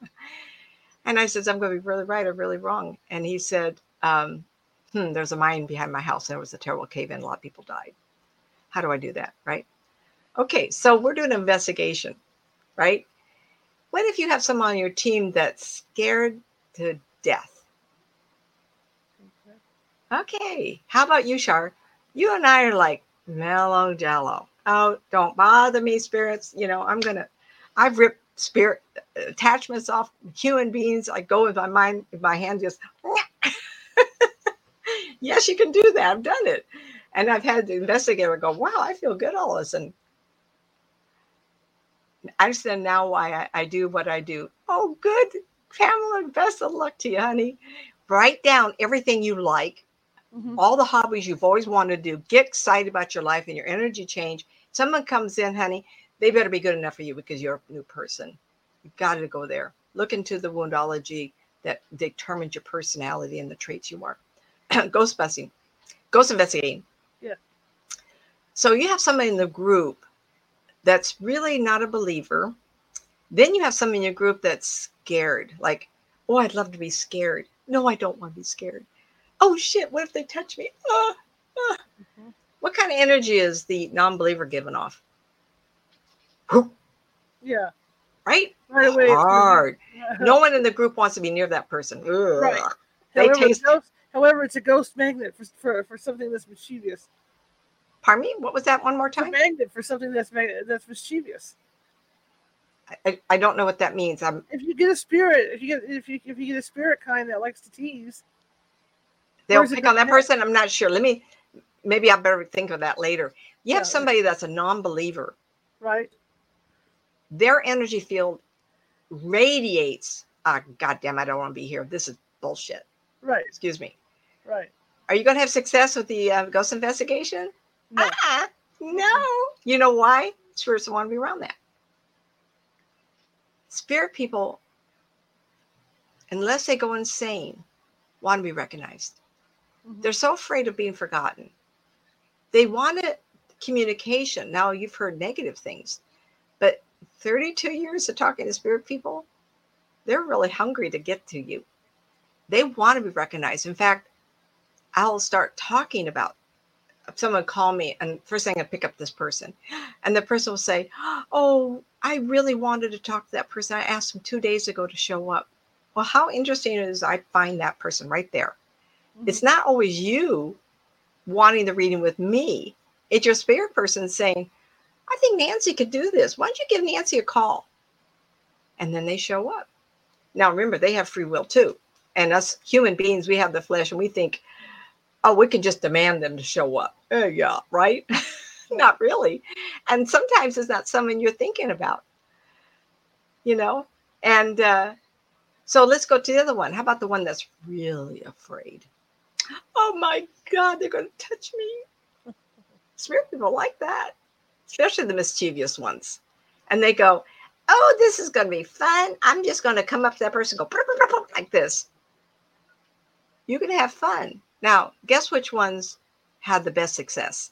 And I says, I'm going to be really right or really wrong. And he said, um, hmm, there's a mine behind my house. There was a terrible cave in. A lot of people died. How do I do that? Right. Okay. So we're doing an investigation, right? What if you have someone on your team that's scared to death? Okay. How about you, Char? You and I are like mellow jello. Oh, don't bother me, spirits. You know, I'm to, I've ripped spirit attachments off human beings. I go with my mind, my hand just. yes, you can do that. I've done it, and I've had the investigator go, "Wow, I feel good all of a sudden." I understand now why I, I do what I do. Oh, good, Pamela. Best of luck to you, honey. Write down everything you like, Mhm. all the hobbies you've always wanted to do. Get excited about your life and your energy change. Someone comes in, honey, they better be good enough for you because you're a new person. You've got to go there. Look into the woundology that determines your personality and the traits you are. ghost busting, ghost investigating. Yeah. So you have somebody in the group that's really not a believer. Then you have someone in your group that's scared, like, oh, I'd love to be scared. No, I don't want to be scared. Oh shit, what if they touch me? Mhm. What kind of energy is the non-believer giving off? Yeah. Right? Right away. gonna Hard. No one in the group wants to be near that person. Right. They However, taste. it's ghost, however, it's a ghost magnet for, for, for something that's mischievous. Pardon me. What was that? One more It's a time. magnet for something that's that's mischievous. I, I don't know what that means. I'm. If you get a spirit, if you get if you if you get a spirit kind that likes to tease, They'll pick on that person. I'm not sure. Let me. Maybe I better think of that later. You have Yeah. somebody that's a non-believer. right? Their energy field radiates. Ah, goddamn! I don't want to be here. This is bullshit. Right. Excuse me. Right. Are you going to have success with the uh, ghost investigation? No. Ah, no. You know why? Spirits don't want to be around that. Spirit people, unless they go insane, want to be recognized. Mhm. They're so afraid of being forgotten. They wanted communication. Now you've heard negative things, but 32 years of talking to spirit people, they're really hungry to get to you. They want to be recognized. In fact, I'll start talking about someone call me and first thing I pick up this person and the person will say, Oh, I really wanted to talk to that person. I asked them two days ago to show up. Well, how interesting it is I find that person right there. Mhm. It's not always you wanting the reading with me. It's your spirit person saying, I think Nancy could do this. Why don't you give Nancy a call? And then they show up. Now, remember, they have free will too. And us human beings, we have the flesh and we think, oh, we can just demand them to show up. Oh, yeah, right? not really. And sometimes it's not someone you're thinking about, you know? And uh, so let's go to the other one. How about the one that's really afraid? Oh my God, they're going to touch me. Spirit people like that, especially the mischievous ones. And they go, oh, this is going to be fun. I'm just going to come up to that person, go like this. You can have fun. Now, guess which ones had the best success?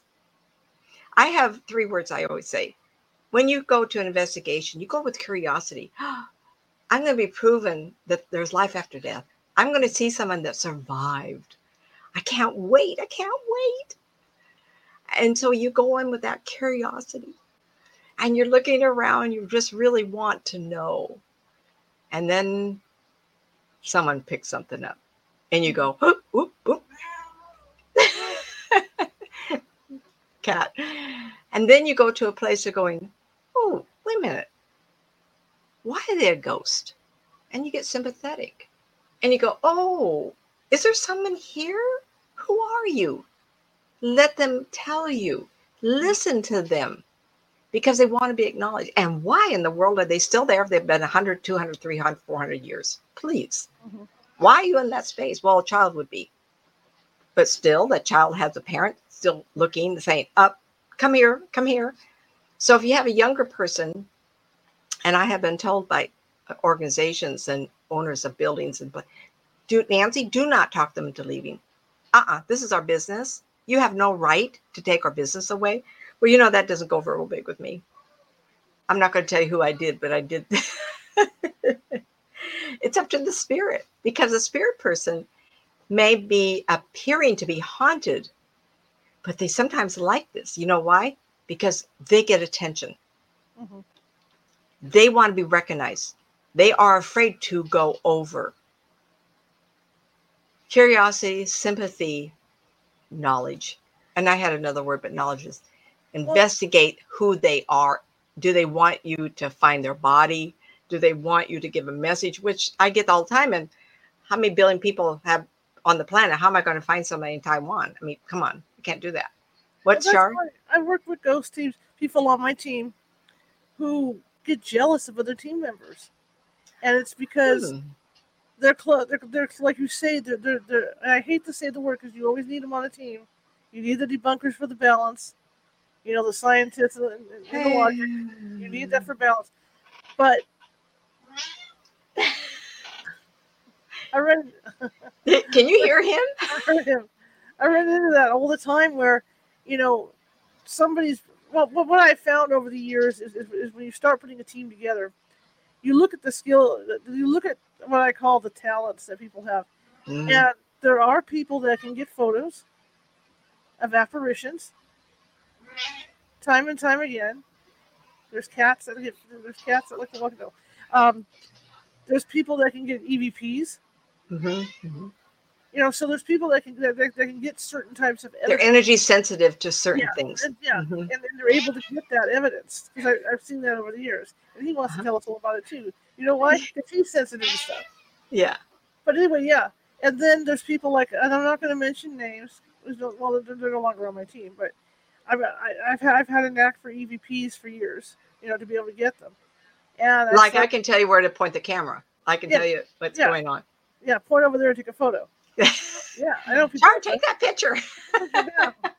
I have three words I always say. When you go to an investigation, you go with curiosity. I'm going to be proven that there's life after death. I'm going to see someone that survived. I can't wait. I can't wait. And so you go in with that curiosity and you're looking around, you just really want to know. And then someone picks something up and you go, mm-hmm. whoop, whoop, whoop. cat. And then you go to a place of going, oh, wait a minute. Why are they a ghost? And you get sympathetic. And you go, oh, is there someone here? Who are you? Let them tell you. Listen to them because they want to be acknowledged. And why in the world are they still there if they've been 100, 200, 300, 400 years? Please. Mm-hmm. Why are you in that space? Well, a child would be. But still, that child has a parent still looking, saying, Up, come here, come here. So if you have a younger person, and I have been told by organizations and owners of buildings and do Nancy, do not talk them into leaving. Uh-uh, this is our business. You have no right to take our business away. Well, you know that doesn't go very big with me. I'm not going to tell you who I did, but I did. it's up to the spirit because a spirit person may be appearing to be haunted, but they sometimes like this. You know why? Because they get attention. Mm-hmm. They want to be recognized. They are afraid to go over. Curiosity, sympathy, knowledge. And I had another word, but knowledge is investigate who they are. Do they want you to find their body? Do they want you to give a message? Which I get all the time. And how many billion people have on the planet? How am I going to find somebody in Taiwan? I mean, come on, you can't do that. What's Char? I work with ghost teams, people on my team who get jealous of other team members, and it's because. Hmm. They're, close. they're, they're like you say they're, they're, they're I hate to say the word because you always need them on a team. You need the debunkers for the balance you know, the scientists and, and the logic. You need that for balance. But I read. Can you hear him? I heard him. I run into that all the time where, you know, somebody's. Well, what I found over the years is, is, is when you start putting a team together, you look at the skill, you look at what I call the talents that people have. Mm. And there are people that can get photos of apparitions time and time again. There's cats that get there's cats that look like no. Um, there's people that can get EVPs. Mm-hmm, mm-hmm. You know, so there's people that can that, that can get certain types of. They're energy sensitive to certain yeah, things. And, yeah, mm-hmm. and, and, they're able to get that evidence because I've seen that over the years, and he wants uh-huh. to tell us all about it too. You know why? Because he's sensitive to stuff. Yeah. But anyway, yeah. And then there's people like, and I'm not going to mention names. Well, they're, they're no longer on my team, but I've, I, have I've had a knack for EVPs for years, you know, to be able to get them. And like I can tell you where to point the camera. I can yeah, tell you what's yeah. going on. Yeah, point over there and take a photo. Yeah, I know. Sure, take that picture.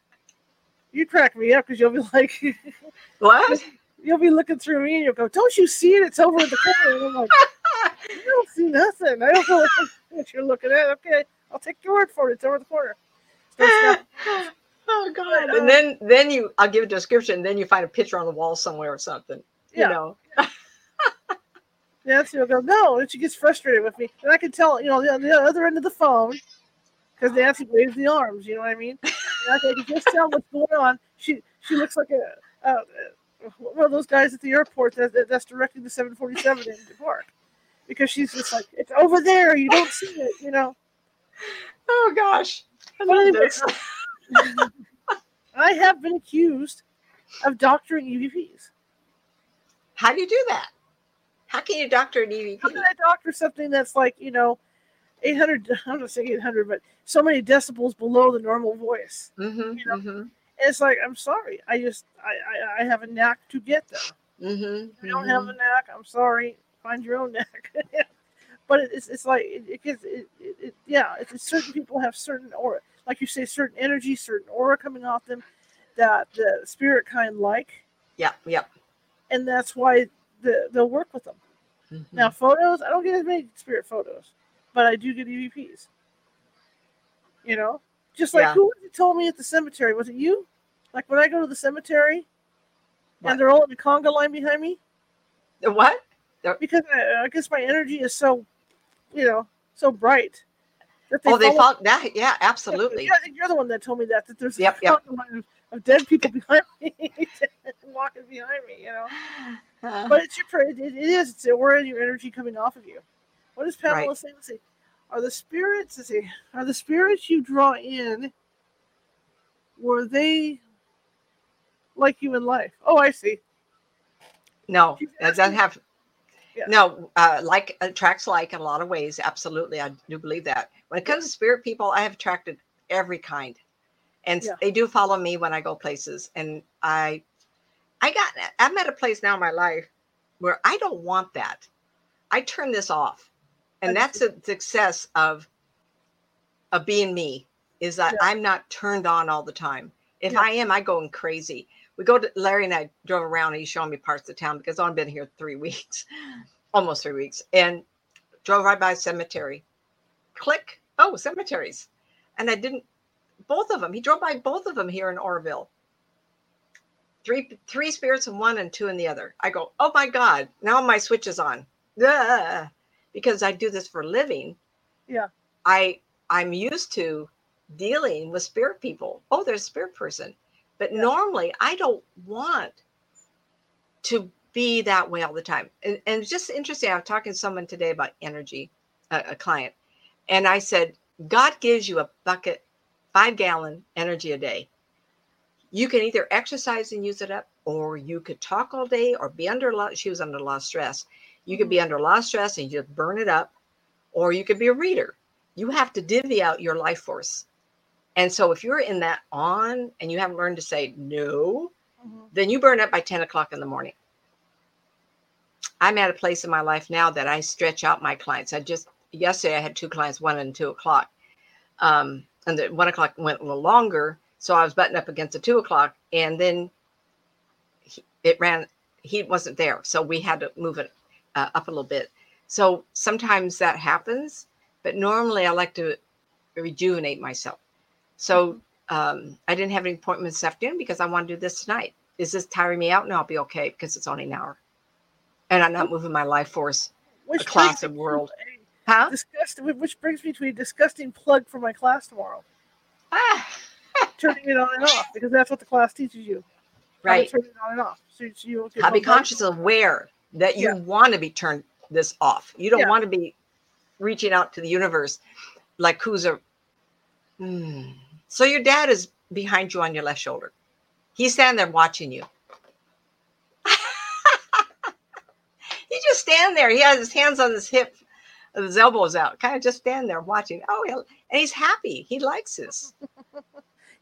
You crack me up because you'll be like, "What?" You'll be looking through me and you'll go, "Don't you see it? It's over in the corner." And I'm like, "I don't see nothing. I don't know what you're looking at." Okay, I'll take your word for it. It's over the corner. Oh God! And then then you I'll give a description. Then you find a picture on the wall somewhere or something. You know. Yeah, she'll go no, and she gets frustrated with me, and I can tell you know the, the other end of the phone because Nancy waves the arms. You know what I mean? And I can just tell what's going on. She she looks like a, a, one of those guys at the airport that, that's directing the 747 in the park because she's just like it's over there. You don't see it. You know. Oh gosh. I love this. I have been accused of doctoring EVPs. How do you do that? How can you doctor an EVP? How can I doctor something that's like, you know, 800, I'm not saying 800, but so many decibels below the normal voice? Mm-hmm, you know? mm-hmm. It's like, I'm sorry. I just, I, I, I have a knack to get them. Mm-hmm, you don't have mm-hmm. a knack. I'm sorry. Find your own knack. but it's, it's like, it, it gets, it, it, yeah, it's, certain people have certain aura like you say, certain energy, certain aura coming off them that the spirit kind like. Yeah, yeah. And that's why the, they'll work with them. Mhm. Now, photos, I don't get as many spirit photos, but I do get EVPs. You know, just like Yeah. who told me at the cemetery? Was it you? Like when I go to the cemetery What? and they're all in the conga line behind me The what? because I, I guess my energy is so, you know, so bright. That oh, they follow- fought that. Yeah, absolutely. Yeah, I think you're the one that told me that that there's Yep, yep. Of, dead people behind me walking behind me. You know. Uh, But it's your it, it is. It's where is your energy coming off of you? What does Pamela Right. say? Let's see. Are the spirits? Let's see. Are the spirits you draw in? Were they like you in life? Oh, I see. no, that doesn't have. Yeah. No, uh, like attracts like in a lot of ways. Absolutely, I do believe that. When it comes to spirit people, I have attracted every kind, and Yeah. they do follow me when I go places. And I, I got. I'm at a place now in my life where I don't want that. I turn this off, and that's a success of, of being me. Is that Yeah. I'm not turned on all the time. If Yeah. I am, I going crazy. We go to Larry and I drove around and he's showing me parts of town because oh, I've been here three weeks, almost three weeks, and drove right by a cemetery. Click. Oh, cemeteries. And I didn't both of them. He drove by both of them here in Oroville. Three three spirits in one and two in the other. I go, oh my God, now my switch is on. Ugh. Because I do this for a living. Yeah. I I'm used to dealing with spirit people. Oh, there's a spirit person. But Yeah. normally I don't want to be that way all the time. And, and it's just interesting. I was talking to someone today about energy, a, a client, and I said, God gives you a bucket, five gallon energy a day. You can either exercise and use it up, or you could talk all day or be under a lot. She was under a lot of stress. You could be under a lot of stress and you just burn it up, or you could be a reader. You have to divvy out your life force. And so if you're in that on and you haven't learned to say no, Mhm. then you burn up by 10 o'clock in the morning. I'm at a place in my life now that I stretch out my clients. I just, yesterday I had two clients, one and two o'clock. Um, and the one o'clock went a little longer. So I was buttoned up against the two o'clock and then he, it ran, he wasn't there. So we had to move it uh, up a little bit. So sometimes that happens, but normally I like to rejuvenate myself. So um, I didn't have any appointments this afternoon because I want to do this tonight. Is this tiring me out? No, I'll be okay because it's only an hour. And I'm not moving my life force. Which A class brings of world. Huh? Disgust, which brings me to a disgusting plug for my class tomorrow. Ah, Turning it on and off because that's what the class teaches you. right. Turn it on and off. So you- so you How to be conscious and aware that you Yeah. want to be turned this off. You don't Yeah. want to be reaching out to the universe like who's a. Hmm. So your dad is behind you on your left shoulder. He's standing there watching you. he just stand there. He has his hands on his hip, his elbows out, kind of just stand there watching. Oh, and he's happy. He likes this.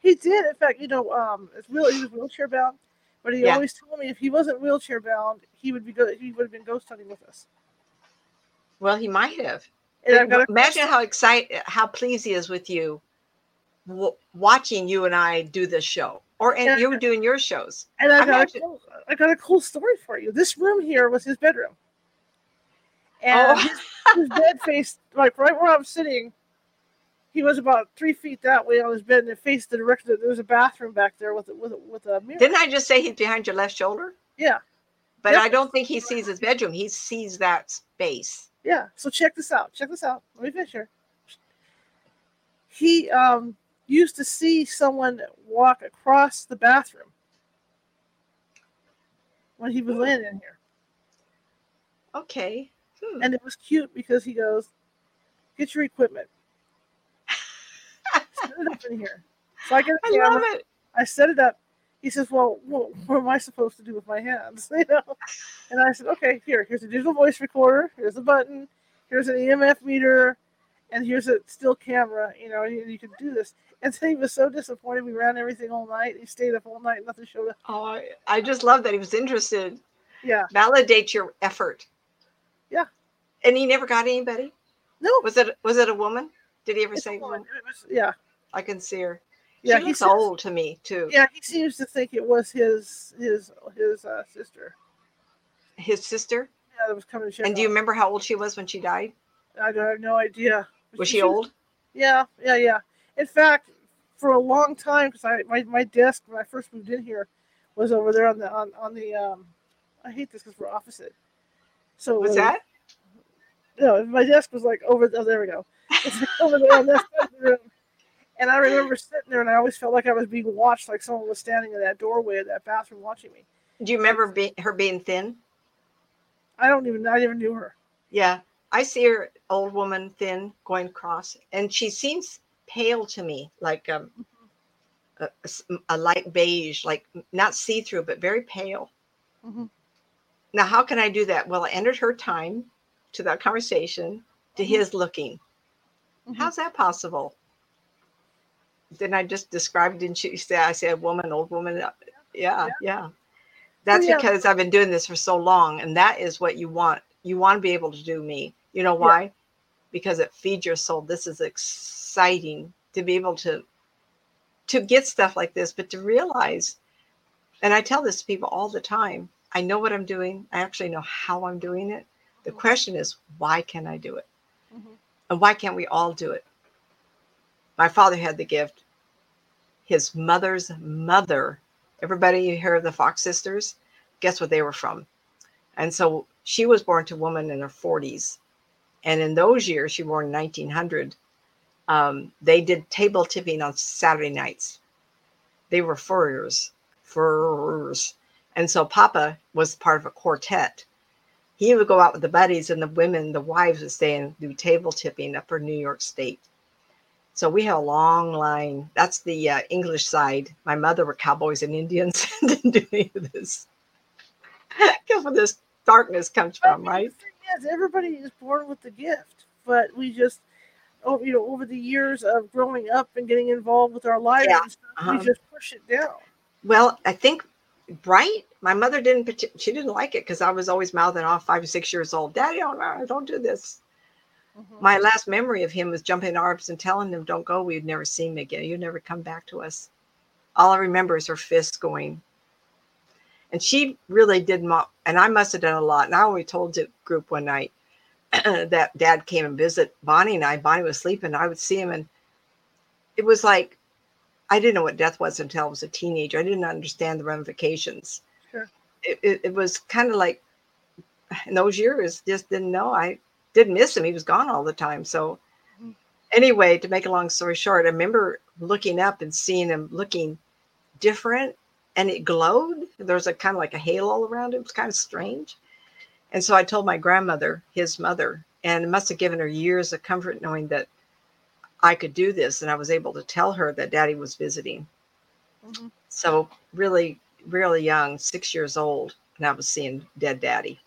He did. In fact, you know, um, it's real. He was wheelchair bound, but he Yeah. always told me if he wasn't wheelchair bound, he would be go- he would have been ghost hunting with us. Well, he might have. And I've got Imagine how excited, how pleased he is with you, w- watching you and I do this show, or and you were doing your shows. And I got, a cool, I got a cool story for you. This room here was his bedroom. And Oh. his, his bed faced, like right where I'm sitting, he was about three feet that way on his bed and it faced the direction. There was a bathroom back there with, a- with, a- with a mirror. Didn't I just say he's behind your left shoulder? yeah. But Yep. I don't think he sees his bedroom. He sees that space. Yeah. So check this out. Check this out. Let me finish here. He um, used to see someone walk across the bathroom when he was laying in here. Okay. Hmm. and it was cute because he goes, "Get your equipment, set it up in here." So I get I love it. I set it up. He says, "Well, what, what am I supposed to do with my hands?" You know, and I said, "Okay, here, here's a digital voice recorder. Here's a button. Here's an EMF meter, and here's a still camera. You know, and you, you can do this." And so he was so disappointed. We ran everything all night. He stayed up all night. Nothing showed up. Oh, I, I just love that he was interested. Yeah. Validate your effort. Yeah. And he never got anybody. No. Was it was it a woman? Did he ever it's say? a woman? woman. It was- yeah. I can see her. Yeah. she he looks says- old to me too. Yeah, he seems to think it was his his his uh, sister. his sister. Yeah, that was coming. And do you remember how old she was when she died? I don't I have no idea. Was she old? Yeah, yeah, yeah. In fact, for a long time, because I my, my desk when I first moved in here was over there on the on, on the um. I hate this because we're opposite. So was- that? No, my desk was like over. Oh, there we go. It's over there on that side of the room. And I remember sitting there, and I always felt like I was being watched, like someone was standing in that doorway of that bathroom watching me. Do you remember be, her being thin? I don't even. I never knew her. Yeah, I see her old woman, thin, going across, and she seems pale to me, like um, a, a a light beige, like not see through, but very pale. Mhm. Now, how can I do that? Well, I entered her time to that conversation to Mhm. his looking. Mhm. How's that possible? Then I just described, didn't she say? I said, woman, old woman. Uh, Yeah, yeah. That's yeah. because I've been doing this for so long, and that is what you want. You want to be able to do me. You know Yeah. why? Because it feeds your soul. This is exciting to be able to to get stuff like this, but to realize, and I tell this to people all the time. I know what I'm doing. I actually know how I'm doing it. The Mhm. question is, why can I do it? Mhm. And why can't we all do it? My father had the gift. His mother's mother, everybody you hear of the Fox sisters, guess what they were from? And so she was born to a woman in her 40s. And in those years, she was born in 1900, um, they did table tipping on Saturday nights. They were furriers, furriers. And so Papa was part of a quartet he would go out with the buddies and the women, the wives would stay and do table tipping up for New York State. So we have a long line. That's the uh, English side. My mother were cowboys and Indians didn't do any of this. Guess where this darkness comes I from, mean, right? Yes, everybody is born with the gift, but we just, oh, you know, over the years of growing up and getting involved with our lives, Yeah, stuff, uh-huh. we just push it down. Well, I think bright. My mother didn't. She didn't like it because I was always mouthing off five or six years old. Daddy, don't don't do this. Mhm. My last memory of him was jumping in arms and telling them, "Don't go. We'd never see him again. You'd never come back to us." All I remember is her fists going. And she really did, mo- and I must have done a lot. And I only told the group one night that Dad came and visit Bonnie and I. Bonnie was sleeping. I would see him, and it was like I didn't know what death was until I was a teenager. I didn't understand the ramifications. Sure. It, it, it was kind of like in those years, just didn't know. I didn't miss him. He was gone all the time. So, Mhm. anyway, to make a long story short, I remember looking up and seeing him looking different and it glowed. There was a kind of like a halo around it. It was kind of strange. And so I told my grandmother, his mother, and it must have given her years of comfort knowing that I could do this. And I was able to tell her that daddy was visiting. Mhm. So, really, really young, six years old, and I was seeing dead daddy.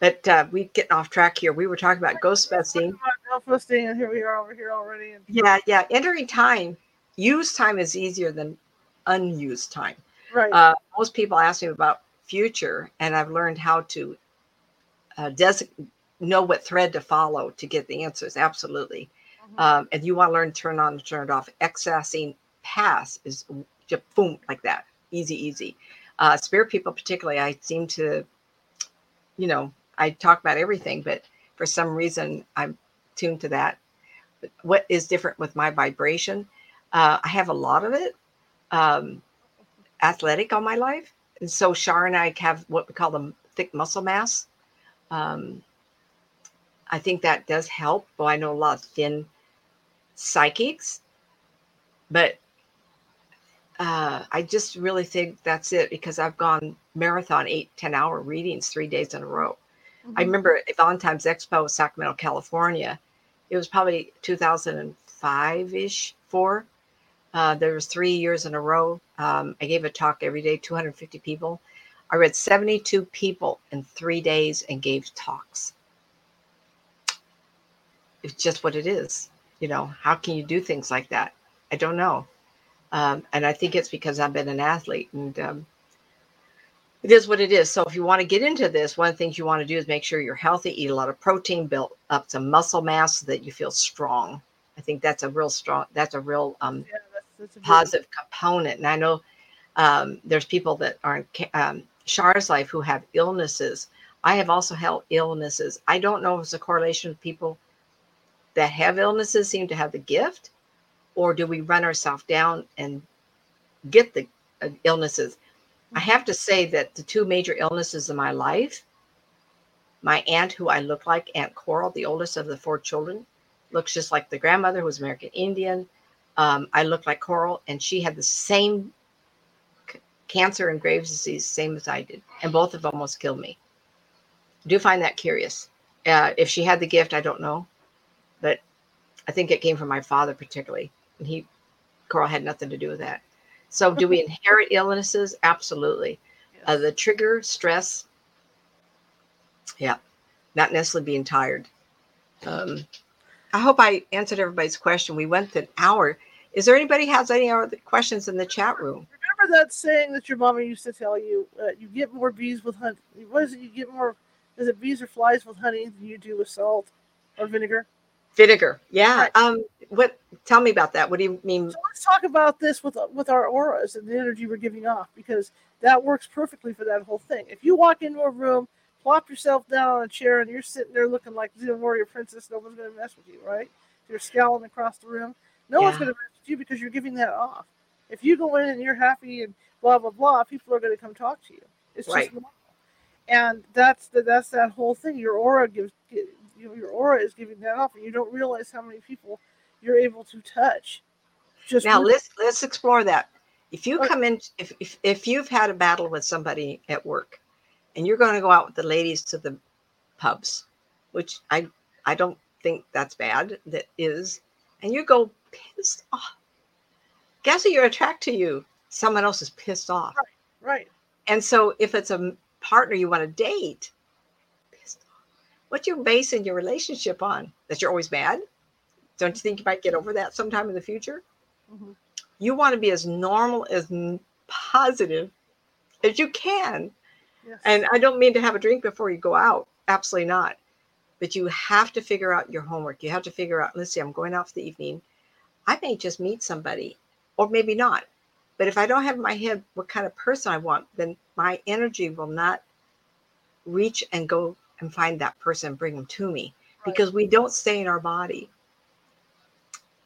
But uh, we getting off track here. We were talking about ghost busting. Self-esteem, and here we are over here already. Yeah, yeah. Entering time, used time is easier than unused time. right. Uh, most people ask me about future, and I've learned how to uh, know what thread to follow to get the answers. Absolutely. Mhm. Um, and you want to learn to turn on and turn it off. Accessing pass is just boom like that, easy, easy. Uh, spirit people, particularly, I seem to, you know, I talk about everything, but for some reason I'm tuned to that. What is different with my vibration? Uh, I have a lot of it. Um, athletic all my life, and so Char and I have what we call the thick muscle mass. Um, I think that does help. Well, I know a lot of thin psychics, but uh, I just really think that's it because I've gone marathon eight, 10 hour readings three days in a row. I Mhm. remember at Valentine's Expo, Sacramento, California. It was probably 2005 ish, four. Uh, there was three years in a row. Um, I gave a talk every day, 250 people. I read 72 people in three days and gave talks. It's just what it is. You know, how can you do things like that? I don't know. Um, and I think it's because I've been an athlete and um, it is what it is. So if you want to get into this, one of the things you want to do is make sure you're healthy, eat a lot of protein, build up some muscle mass so that you feel strong. I think that's a real strong, that's a real um, yeah, that's, that's a positive component. And I know um, there's people that aren't um, Char's life who have illnesses. I have also had illnesses. I don't know if it's a correlation with people that have illnesses seem to have the gift, or do we run ourselves down and get the uh, illnesses? I have to say that the two major illnesses in my life, my aunt, who I look like, Aunt Coral, the oldest of the four children, looks just like the grandmother who was American Indian. Um, I look like Coral, and she had the same c- cancer and Graves' disease, same as I did, and both of them almost killed me. do find that curious. Uh, if she had the gift, I don't know, I think it came from my father particularly, and he, Carl had nothing to do with that. So, do we inherit illnesses? Absolutely. Uh, the trigger, stress, yeah, not necessarily being tired. Um, I hope I answered everybody's question. We went an hour. Is there anybody has any other questions in the chat room? Remember that saying that your mama used to tell you? Uh, you get more bees with honey. What is it? You get more. Is it bees or flies with honey than you do with salt or vinegar? Vinegar. Yeah. Right. Um. What? Tell me about that. What do you mean? So let's talk about this with with our auras and the energy we're giving off because that works perfectly for that whole thing. If you walk into a room, plop yourself down on a chair, and you're sitting there looking like the warrior princess, no one's going to mess with you, right? You're scowling across the room. No one's going to mess with you because you're giving that off. If you go in and you're happy and blah blah blah, people are going to come talk to you. It's Right. just normal. And that's the, that's that whole thing. Your aura gives you know, your aura is giving that off, and you don't realize how many people you're able to touch. Just Now let's let's explore that. If you Okay. come in, if, if if you've had a battle with somebody at work, and you're going to go out with the ladies to the pubs, which I I don't think that's bad. That is, and you go pissed off. Guess who you're attracted to? You someone else is pissed off. right. And so if it's a partner you want to date. What you're basing your relationship on? That you're always mad? Don't you think you might get over that sometime in the future? Mhm. You want to be as normal as positive as you can. Yes. And I don't mean to have a drink before you go out. Absolutely not. But you have to figure out your homework. You have to figure out, let's see, I'm going out for the evening. I may just meet somebody, or maybe not. But if I don't have in my head what kind of person I want, then my energy will not reach and go and find that person and bring them to me because we don't stay in our body.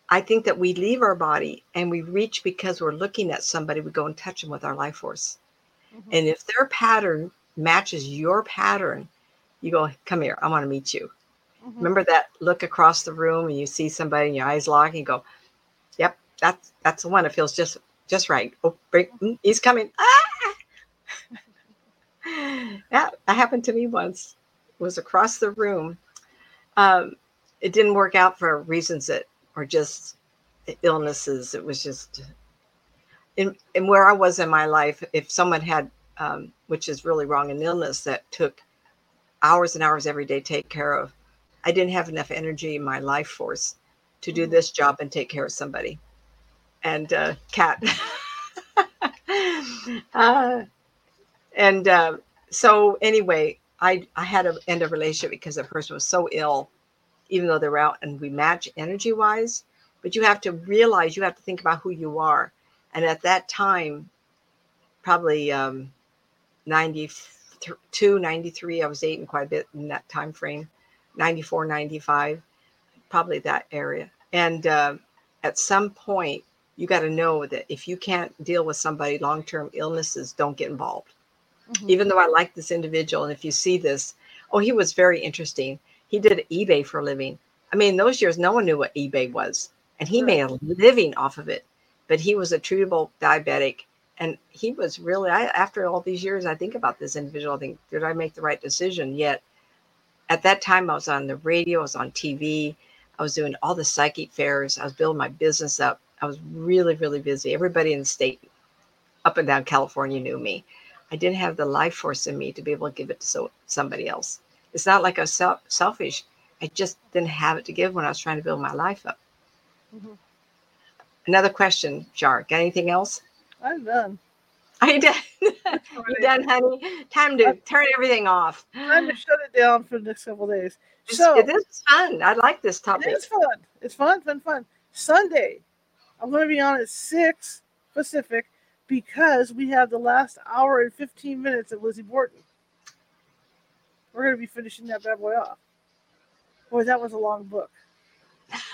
I think that we leave our body and we reach because we're looking at somebody, we go and touch them with our life force. Mhm. And if their pattern matches your pattern, you go, come here, I want to meet you. Mhm. Remember that look across the room and you see somebody and your eyes lock and you go, Yep, that's that's the one. It feels just just right. Oh, bring, mm, he's coming. Ah! that, that happened to me once. Was across the room. Um, it didn't work out for reasons that are just illnesses. It was just in, in where I was in my life. If someone had, um, which is really wrong, an illness that took hours and hours every day to take care of, I didn't have enough energy in my life force to do Mhm. this job and take care of somebody. And uh, cat. uh, and uh, so anyway, I I had to end a relationship because the person was so ill, even though they're out and we match energy wise. But you have to realize you have to think about who you are. And at that time, probably um, 92, 93, I was dating quite a bit in that time frame, 94, 95, probably that area. And uh, at some point, you got to know that if you can't deal with somebody long term illnesses, don't get involved Mhm. even though I like this individual, and if you see this, oh, he was very interesting. He did eBay for a living. I mean, those years, no one knew what eBay was, and he made a living off of it. But he was a treatable diabetic, and he was really. I, after all these years, I think about this individual. I think, did I make the right decision? Yet, at that time, I was on the radio, I was on TV, I was doing all the psychic fairs, I was building my business up. I was really, really busy. Everybody in the state, up and down California, knew me. I didn't have the life force in me to be able to give it to so, somebody else. It's not like I was sel- selfish. I just didn't have it to give when I was trying to build my life up. Mhm. Another question, Char. Got anything else? I'm done. Are you done? you done, honey? Time to turn everything off. Time to shut it down for the next couple days. This, So this is fun. I like this topic. it's fun. It's fun, fun, fun. Sunday, I'm going to be on at six Pacific, because we have the last hour and 15 minutes of Lizzie Borden. We're going to be finishing that bad boy off. Boy, that was a long book.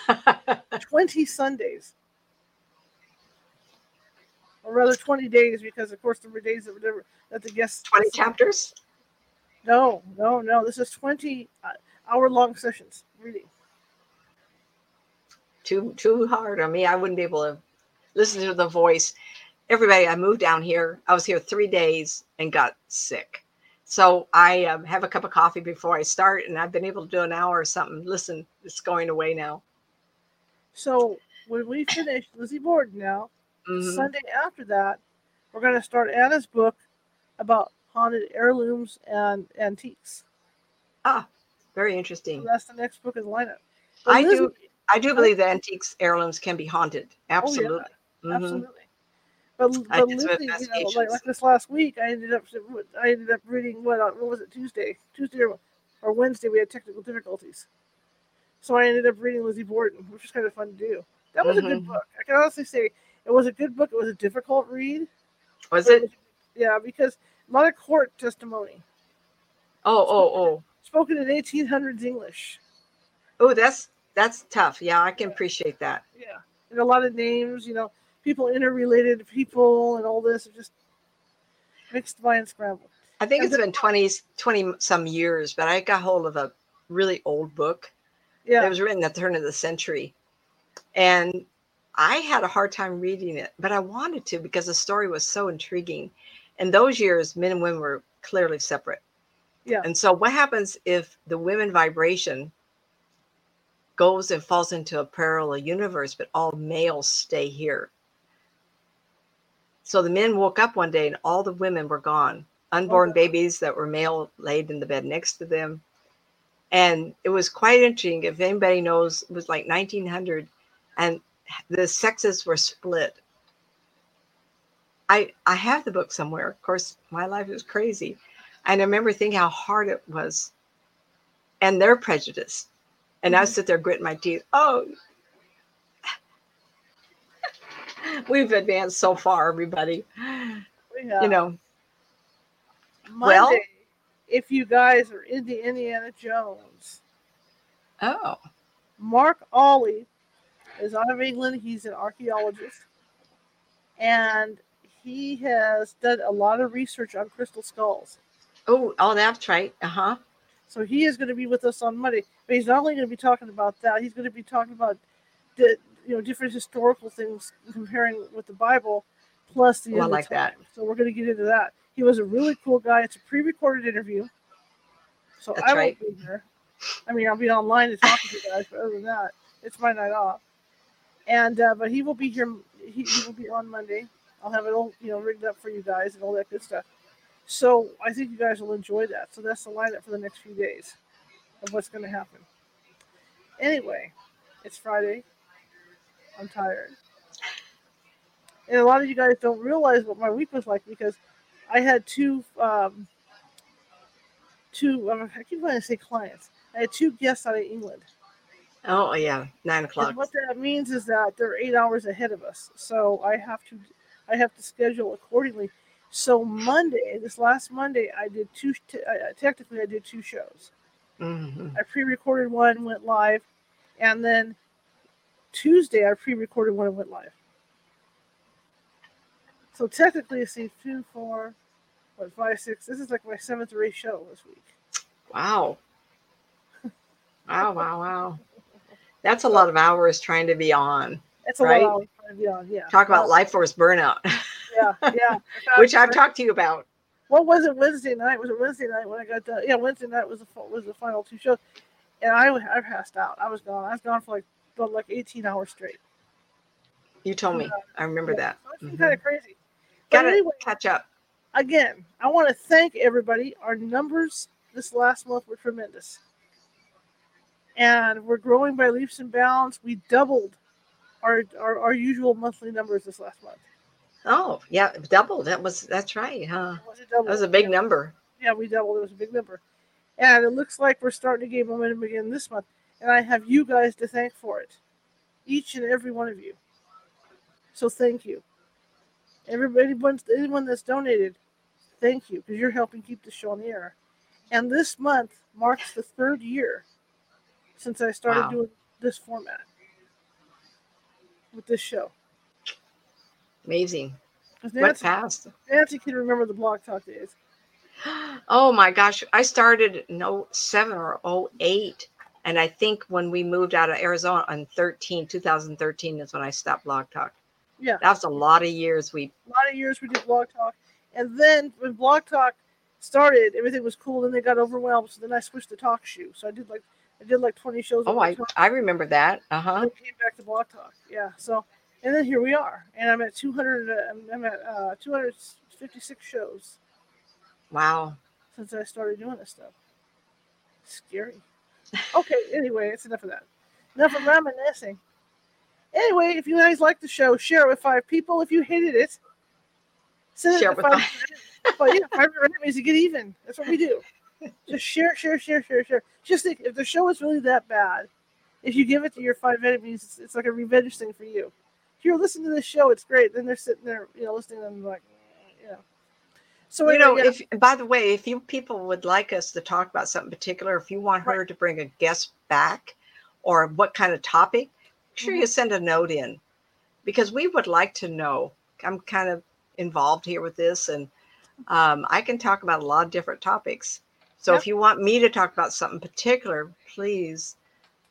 20 Sundays. Or rather, 20 days, because of course there were days that, were never, that the guests. 20 chapters? No, no, no. This is 20 uh, hour long sessions reading. Too too hard on me. I wouldn't be able to listen to the voice. Everybody, I moved down here. I was here three days and got sick. So I um, have a cup of coffee before I start, and I've been able to do an hour or something. Listen, it's going away now. So when we finish Lizzie Borden now, Mhm. Sunday after that, we're going to start Anna's book about haunted heirlooms and antiques. Ah, very So interesting. that's the next book in the lineup. But I Lizzie- do. I do believe that antiques heirlooms can be haunted. Absolutely. Mhm. Absolutely. But, I but Lizzie, you know, like, like this last week, I ended up I ended up reading what uh, what was it Tuesday, Tuesday or, or Wednesday. We had technical difficulties, so I ended up reading Lizzie Borden, which was kind of fun to do. That was a good Mhm. book. I can honestly say it was a good book. It was a difficult read. Was but it? was- yeah, because a lot of court testimony Oh, oh, oh. spoken in 1800s English. Oh, that's that's tough. Yeah, I can appreciate that. Yeah, and a lot of names, you know, people interrelated people and all this. It just mixed by and scrambled. I think it's been 20, 20 some years, but I got hold of a really old book. Yeah, It was written at the turn of the century. And I had a hard time reading it, but I wanted to because the story was so intriguing. In those years, men and women were clearly separate. Yeah. And so, what happens if the women vibration goes and falls into a parallel universe, but all males stay here? So the men woke up one day and all the women were gone. Unborn Okay. babies that were male laid in the bed next to them. And it was quite interesting. If anybody knows, it was like 1900 and the sexes were split. I I have the book somewhere. Of course, my life is crazy. And I remember thinking how hard it was. And their prejudice. And I Mhm. sit there gritting my teeth. Oh, we've advanced so far, everybody. yeah. You know, Monday, well- if you guys are into Indiana Jones, oh, Mark Olly is out of England. He's an archaeologist, and he has done a lot of research on crystal skulls. oh, oh, that's right. Uh huh. So he is going to be with us on Monday. But he's not only going to be talking about that, he's going to be talking about the you know different historical things comparing with the Bible, plus the Oh, I end like that. So we're going to get into that. He was a really cool guy. It's a pre-recorded interview, so That's I right. won't be here. I mean, I'll be online to talk to you guys, but other than that, it's my night off. And uh, but he will be here. He, he will be on Monday. I'll have it all you know rigged up for you guys and all that good stuff. So I think you guys will enjoy that. So that's the lineup for the next few days of what's going to happen. Anyway, it's Friday. I'm tired. And a lot of you guys don't realize what my week was like because I had two, um, two, um, I keep wanting to say clients. I had two guests out of England. Oh, yeah. Nine o'clock. And what that means is that they're eight hours ahead of us. So I have to, I have to schedule accordingly. So Monday, this last Monday, I did two. T- uh, technically, I did two shows. hmm I pre-recorded one, went live, and then Tuesday I pre-recorded one and went live. So technically, it's the two, four, what, five, six. This is like my seventh or eighth show this week. Wow. Wow, wow, wow. That's a lot of hours trying to be on. It's a Right. lot of hours trying to be on. Yeah. Talk about life force burnout, Yeah, yeah. which I've talked to you about. What was it Wednesday night? Was it Wednesday night when I got done? Yeah, Wednesday night was the was the final two shows, and I I passed out. I was gone. I was gone for like about like eighteen hours straight. You told me. I remember that. So it's Mhm. kind of crazy. Got to anyway, catch up. again, I want to thank everybody. Our numbers this last month were tremendous. And we're growing by leaps and bounds. We doubled our, our, our usual monthly numbers this last month. Oh, yeah, double. That was that's right, huh? Was? That was a big yeah. number. Yeah, we doubled. It was a big number. And it looks like we're starting to gain momentum again this month. And I have you guys to thank for it. Each and every one of you. So thank you. Everybody, anyone, that's donated, thank you because you're helping keep the show on the air. And this month marks the third year since I started Wow. doing this format with this show. Amazing. 'Cause What Nancy, passed? Nancy can remember the blog talk days. Oh my gosh. I started no 07 or 08. And I think when we moved out of Arizona in 13, 2013 is when I stopped Blog Talk. Yeah. That was a lot of years. We a lot of years we did blog talk and then when blog talk started everything was cool and they got overwhelmed so then i switched to TalkShoe so i did like i did like 20 shows oh I I remember that. Uh huh. came back to blog talk yeah so and then here we are and i'm at 200 uh, I'm- i'm at uh 256 shows Wow. since i started doing this stuff scary okay anyway it's enough of that enough of reminiscing anyway if you guys like the show share it with five people if you hated it send Share it to with five five. but yeah, five enemies to get even. That's what we do. Just share, share, share, share, share. Just think, if the show is really that bad, if you give it to your five enemies, it's, it's like a revenge thing for you. If you're listening to this show, it's great. Then they're sitting there, you know, listening to them like. So you know, if by the way, if you people would like us to talk about something particular, if you want her to bring a guest back or what kind of topic, make sure you send a note in because we would like to know. I'm kind of involved here with this and um, I can talk about a lot of different topics. So Yep. if you want me to talk about something particular, please.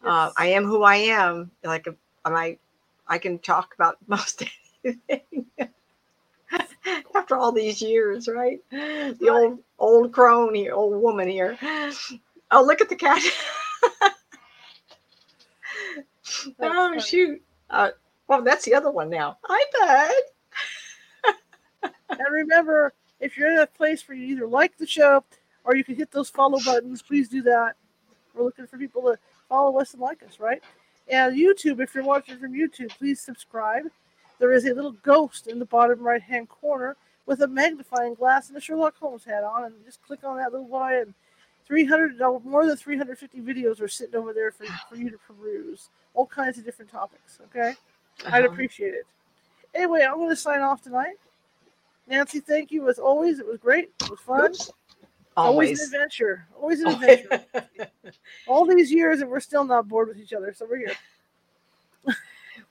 Uh. I am who I am. Like I, I can talk about most anything. After all these years, right? The Right. old old crone here, old woman here. Oh, look at the cat. Oh shoot. Uh, well, that's the other one now. Hi, bud. and remember, if you're in a place where you either like the show or you can hit those follow buttons, please do that. We're looking for people to follow us and like us, right? And YouTube, if you're watching from YouTube, please subscribe. There is a little ghost in the bottom right hand corner with a magnifying glass and a Sherlock Holmes hat on, and just click on that little boy, and 300, more than 350 videos are sitting over there for, for you to peruse. All kinds of different topics, okay? I'd Uh-huh. appreciate it. Anyway, I'm going to sign off tonight. Nancy, thank you as always. It was great. It was fun. Oops. Always an adventure. Always an adventure. All these years, and we're still not bored with each other. So we're here.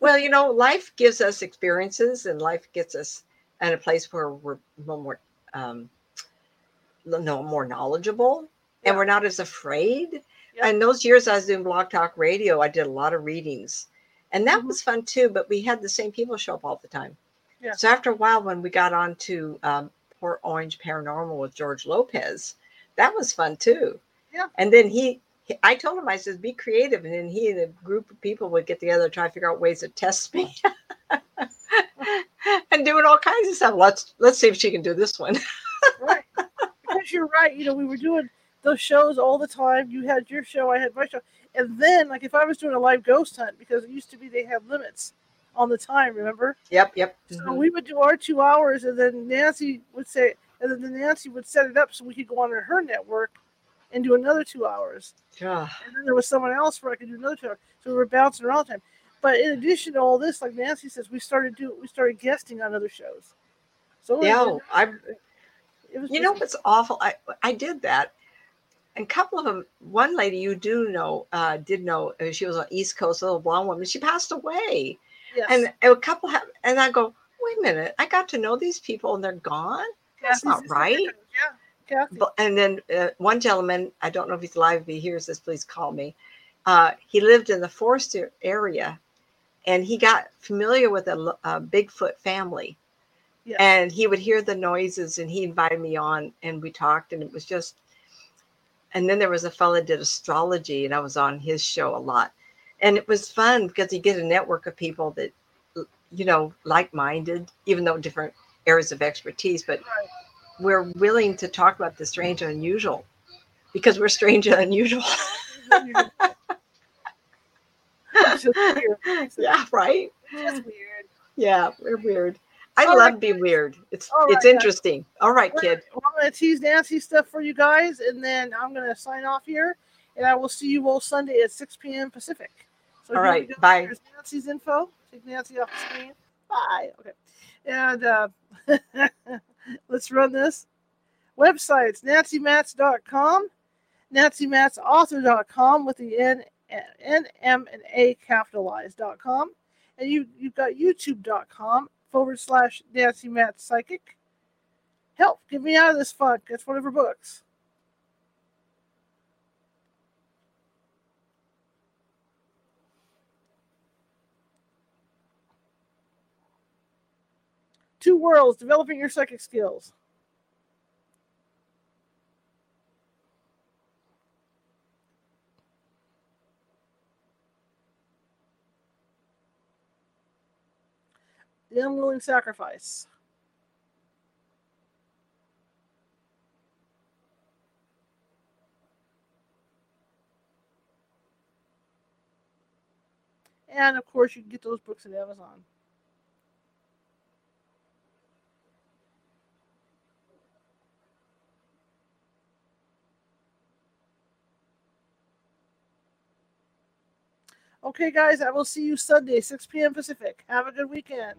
well, you know, life gives us experiences, and life gets us at a place where we're more, um, no, more knowledgeable, Yeah. and we're not as afraid. Yeah. And those years I was doing Blog Talk Radio, I did a lot of readings, and that Mhm. was fun too. But we had the same people show up all the time. Yeah. So after a while, when we got on to um, Port Orange Paranormal with George Lopez, that was fun too. Yeah. And then he, he- I told him, I said, be creative. And then he and a group of people would get together, try to figure out ways to test me. and doing all kinds of stuff. Let's let's see if she can do this one. Right. because you're right. You know, we were doing those shows all the time. You had your show, I had my show. And then, like, if I was doing a live ghost hunt, because it used to be they have limits on the time, remember? Yep, yep. So mhm. we would do our two hours, and then Nancy would say, and then Nancy would set it up so we could go on her network and do another two hours. Ah, And then there was someone else where I could do another two hours. So we were bouncing around all the time. But in addition to all this, like Nancy says, we started do we started guesting on other shows. So yeah, I it was You know what's awful? I I did that. And a couple of them, one lady you do know, uh, did know, uh, she was on East Coast, a little blonde woman. She passed away. yes. And a couple have, and I go, wait a minute, I got to know these people and they're gone. that's Kathy's not right. Yeah. And then uh, one gentleman, I don't know if he's alive, if he hears this, please call me. Uh, he lived in the Forster area and he got familiar with a Bigfoot family. Yes. And he would hear the noises and he invited me on and we talked and it was just, and then there was a fellow that did astrology and I was on his show a lot. And it was fun because you get a network of people that, you know, like minded, even though different areas of expertise, but Right. We're willing to talk about the strange and unusual because we're strange and unusual. Yeah, right. just weird. Yeah, we're weird. I All love right, being weird. It's All it's right, guys. interesting. All right, Well, kid. I'm to tease Nancy stuff for you guys, and then I'm going to sign off here, and I will see you all Sunday at 6 p.m. Pacific. So All right, bye. Here's Nancy's info. Take Nancy off the screen. Bye. Okay. And uh, let's run this. Websites nancymats.com, nancymatsauthor.com with the N, N, M, and A capitalized.com. And you, you've got youtube.com forward slash Nancy Mats Psychic. Help, get me out of this funk. That's one of her books. Two worlds, developing your psychic skills. The unwilling sacrifice. And of course, you can get those books at Amazon. Okay, guys, I will see you Sunday, 6 p.m. Pacific. Have a good weekend.